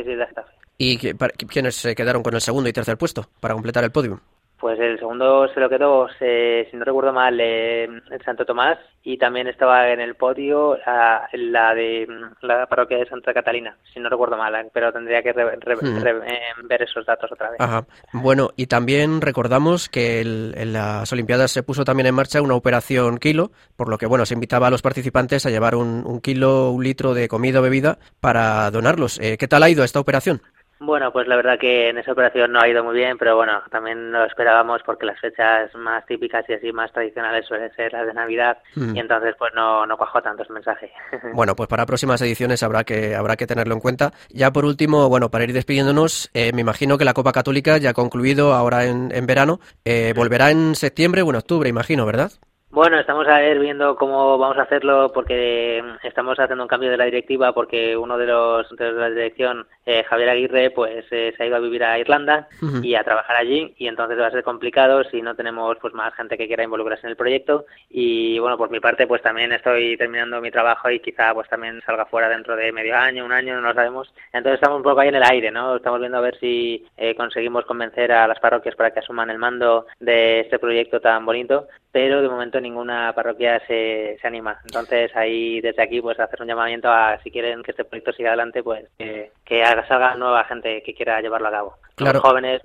de Getafe. ¿Y qué- para- quiénes se quedaron con el segundo y tercer puesto para completar el podio? Pues el segundo se lo quedó, se- si no recuerdo mal, eh, el Santo Tomás y también estaba en el podio la, la de mm, la parroquia de Santa Catalina, si no recuerdo mal, eh, pero tendría que re- re- Hmm. re- eh, ver esos datos otra vez. Ajá. Bueno, y también recordamos que el- en las Olimpiadas se puso también en marcha una operación kilo, por lo que bueno, se invitaba a los participantes a llevar un, un kilo, un litro de comida o bebida para donarlos. Eh, ¿Qué tal ha ido esta operación? Bueno, pues la verdad que en esa operación no ha ido muy bien, pero bueno, también lo esperábamos porque las fechas más típicas y así más tradicionales suelen ser las de Navidad Hmm. y entonces pues no, no cuajó tanto ese mensaje. Bueno, pues para próximas ediciones habrá que, habrá que tenerlo en cuenta. Ya por último, bueno, para ir despidiéndonos, eh, me imagino que la Copa Católica ya ha concluido ahora en, en verano. Eh, volverá en septiembre o en octubre, imagino, ¿verdad? Bueno, estamos a ver viendo cómo vamos a hacerlo porque mm, estamos haciendo un cambio de la directiva porque uno de los de la dirección, eh, Javier Aguirre, pues eh, se ha ido a vivir a Irlanda y a trabajar allí y entonces va a ser complicado si no tenemos pues más gente que quiera involucrarse en el proyecto y bueno, por mi parte pues también estoy terminando mi trabajo y quizá pues también salga fuera dentro de medio año, un año, no lo sabemos. Entonces estamos un poco ahí en el aire, ¿no? Estamos viendo a ver si eh, conseguimos convencer a las parroquias para que asuman el mando de este proyecto tan bonito pero de momento ninguna parroquia se, se anima. Entonces ahí desde aquí pues hacer un llamamiento a si quieren que este proyecto siga adelante pues que, que salga nueva gente que quiera llevarlo a cabo. Los Claro. jóvenes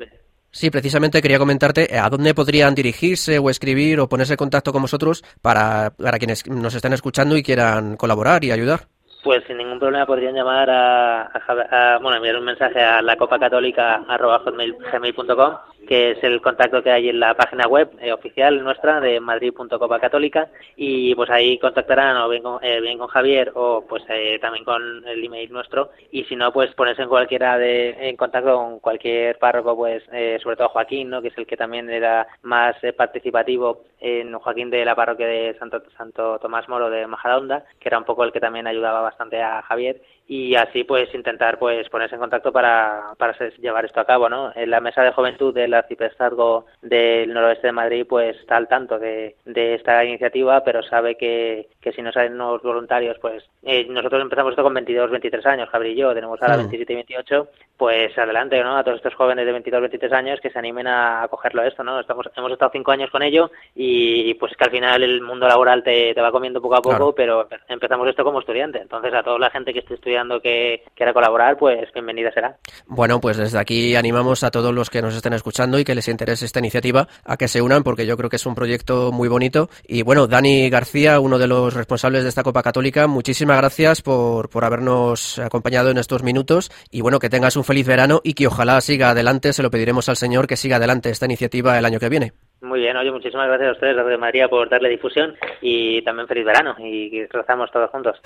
Sí, precisamente quería comentarte eh, a dónde podrían dirigirse o escribir o ponerse en contacto con vosotros para, para quienes nos estén escuchando y quieran colaborar y ayudar. Pues sin ningún problema podrían llamar a, a a- bueno, enviar un mensaje a la copacatólica.com, que es el contacto que hay en la página web eh, oficial nuestra de madrid.copacatólica y pues ahí contactarán o bien con, eh, bien con Javier o pues eh, también con el email nuestro. Y si no pues ponerse en cualquiera de en contacto con cualquier párroco pues eh, sobre todo Joaquín no que es el que también era más eh, participativo en Joaquín de la parroquia de Santo Santo Tomás Moro de Majadahonda que era un poco el que también ayudaba bastante a Javier y así pues intentar pues ponerse en contacto para, para llevar esto a cabo no en la mesa de juventud del arciprestazgo del noroeste de Madrid pues está al tanto de, de esta iniciativa pero sabe que, que si no salen nuevos voluntarios pues eh, nosotros empezamos esto con 22 23 años Javier y yo tenemos ahora Mm. 27 y 28 pues adelante no a todos estos jóvenes de 22 23 años que se animen a cogerlo esto no estamos hemos estado cinco años con ello y pues que al final el mundo laboral te, te va comiendo poco a poco Claro. pero empe- empezamos esto como estudiante entonces a toda la gente que esté estudiando que quiera colaborar pues bienvenida será Bueno, pues desde aquí animamos a todos los que nos estén escuchando y que les interese esta iniciativa a que se unan porque yo creo que es un proyecto muy bonito. Y bueno, Dani García, uno de los responsables de esta Copa Católica, muchísimas gracias por, por habernos acompañado en estos minutos y bueno, que tengas un feliz verano y que ojalá siga adelante, se lo pediremos al Señor que siga adelante esta iniciativa el año que viene. muy bien oye muchísimas gracias a ustedes Radio María por darle difusión y también feliz verano y que rezamos todos juntos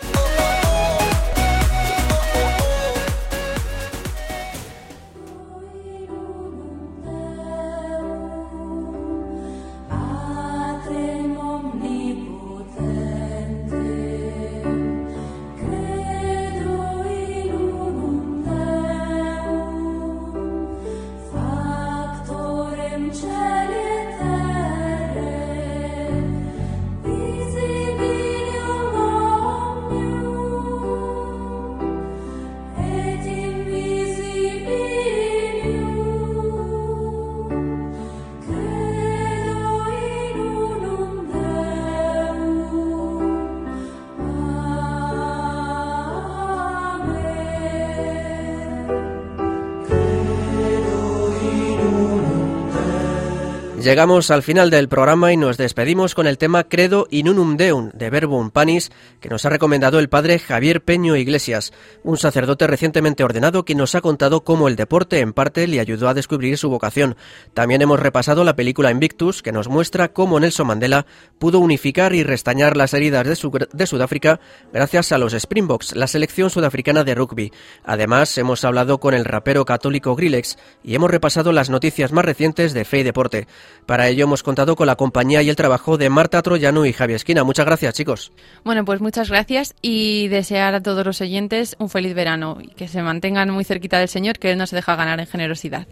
Llegamos al final del programa y nos despedimos con el tema Credo in unum deum de Verbum Panis que nos ha recomendado el padre Javier Peño Iglesias, un sacerdote recientemente ordenado que nos ha contado cómo el deporte en parte le ayudó a descubrir su vocación. También hemos repasado la película Invictus que nos muestra cómo Nelson Mandela pudo unificar y restañar las heridas de, Sudáfrica gracias a los Springboks, la selección sudafricana de rugby. Además, hemos hablado con el rapero católico Grillex y hemos repasado las noticias más recientes de fe y deporte. Para ello hemos contado con la compañía y el trabajo de Marta Troyano y Javier Esquina. Muchas gracias, chicos. Bueno, pues muchas gracias y desear a todos los oyentes un feliz verano y que se mantengan muy cerquita del Señor, que Él no se deja ganar en generosidad.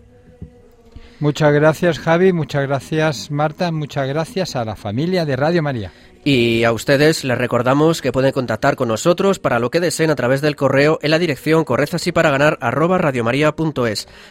Muchas gracias, Javi. Muchas gracias, Marta. Muchas gracias a la familia de Radio María. Y a ustedes les recordamos que pueden contactar con nosotros para lo que deseen a través del correo en la dirección correzasy para ganar arroba.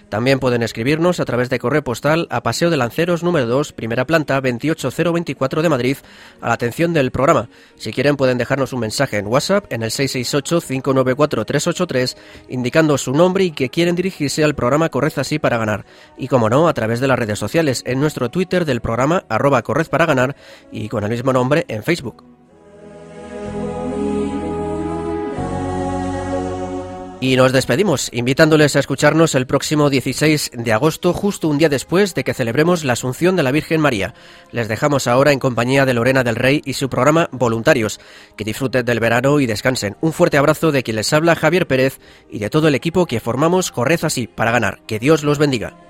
También pueden escribirnos a través de correo postal a Paseo de Lanceros número 2, primera planta 28024 de Madrid, a la atención del programa. Si quieren pueden dejarnos un mensaje en WhatsApp en el 668-594-383 indicando su nombre y que quieren dirigirse al programa Correz Así para ganar. Y como no, a través de las redes sociales en nuestro Twitter del programa arroba Correz para ganar y con el mismo nombre en Facebook. Y nos despedimos, invitándoles a escucharnos el próximo 16 de agosto, justo un día después de que celebremos la Asunción de la Virgen María. Les dejamos ahora en compañía de Lorena del Rey y su programa Voluntarios. Que disfruten del verano y descansen. Un fuerte abrazo de quien les habla Javier Pérez y de todo el equipo que formamos Corred así para ganar. Que Dios los bendiga.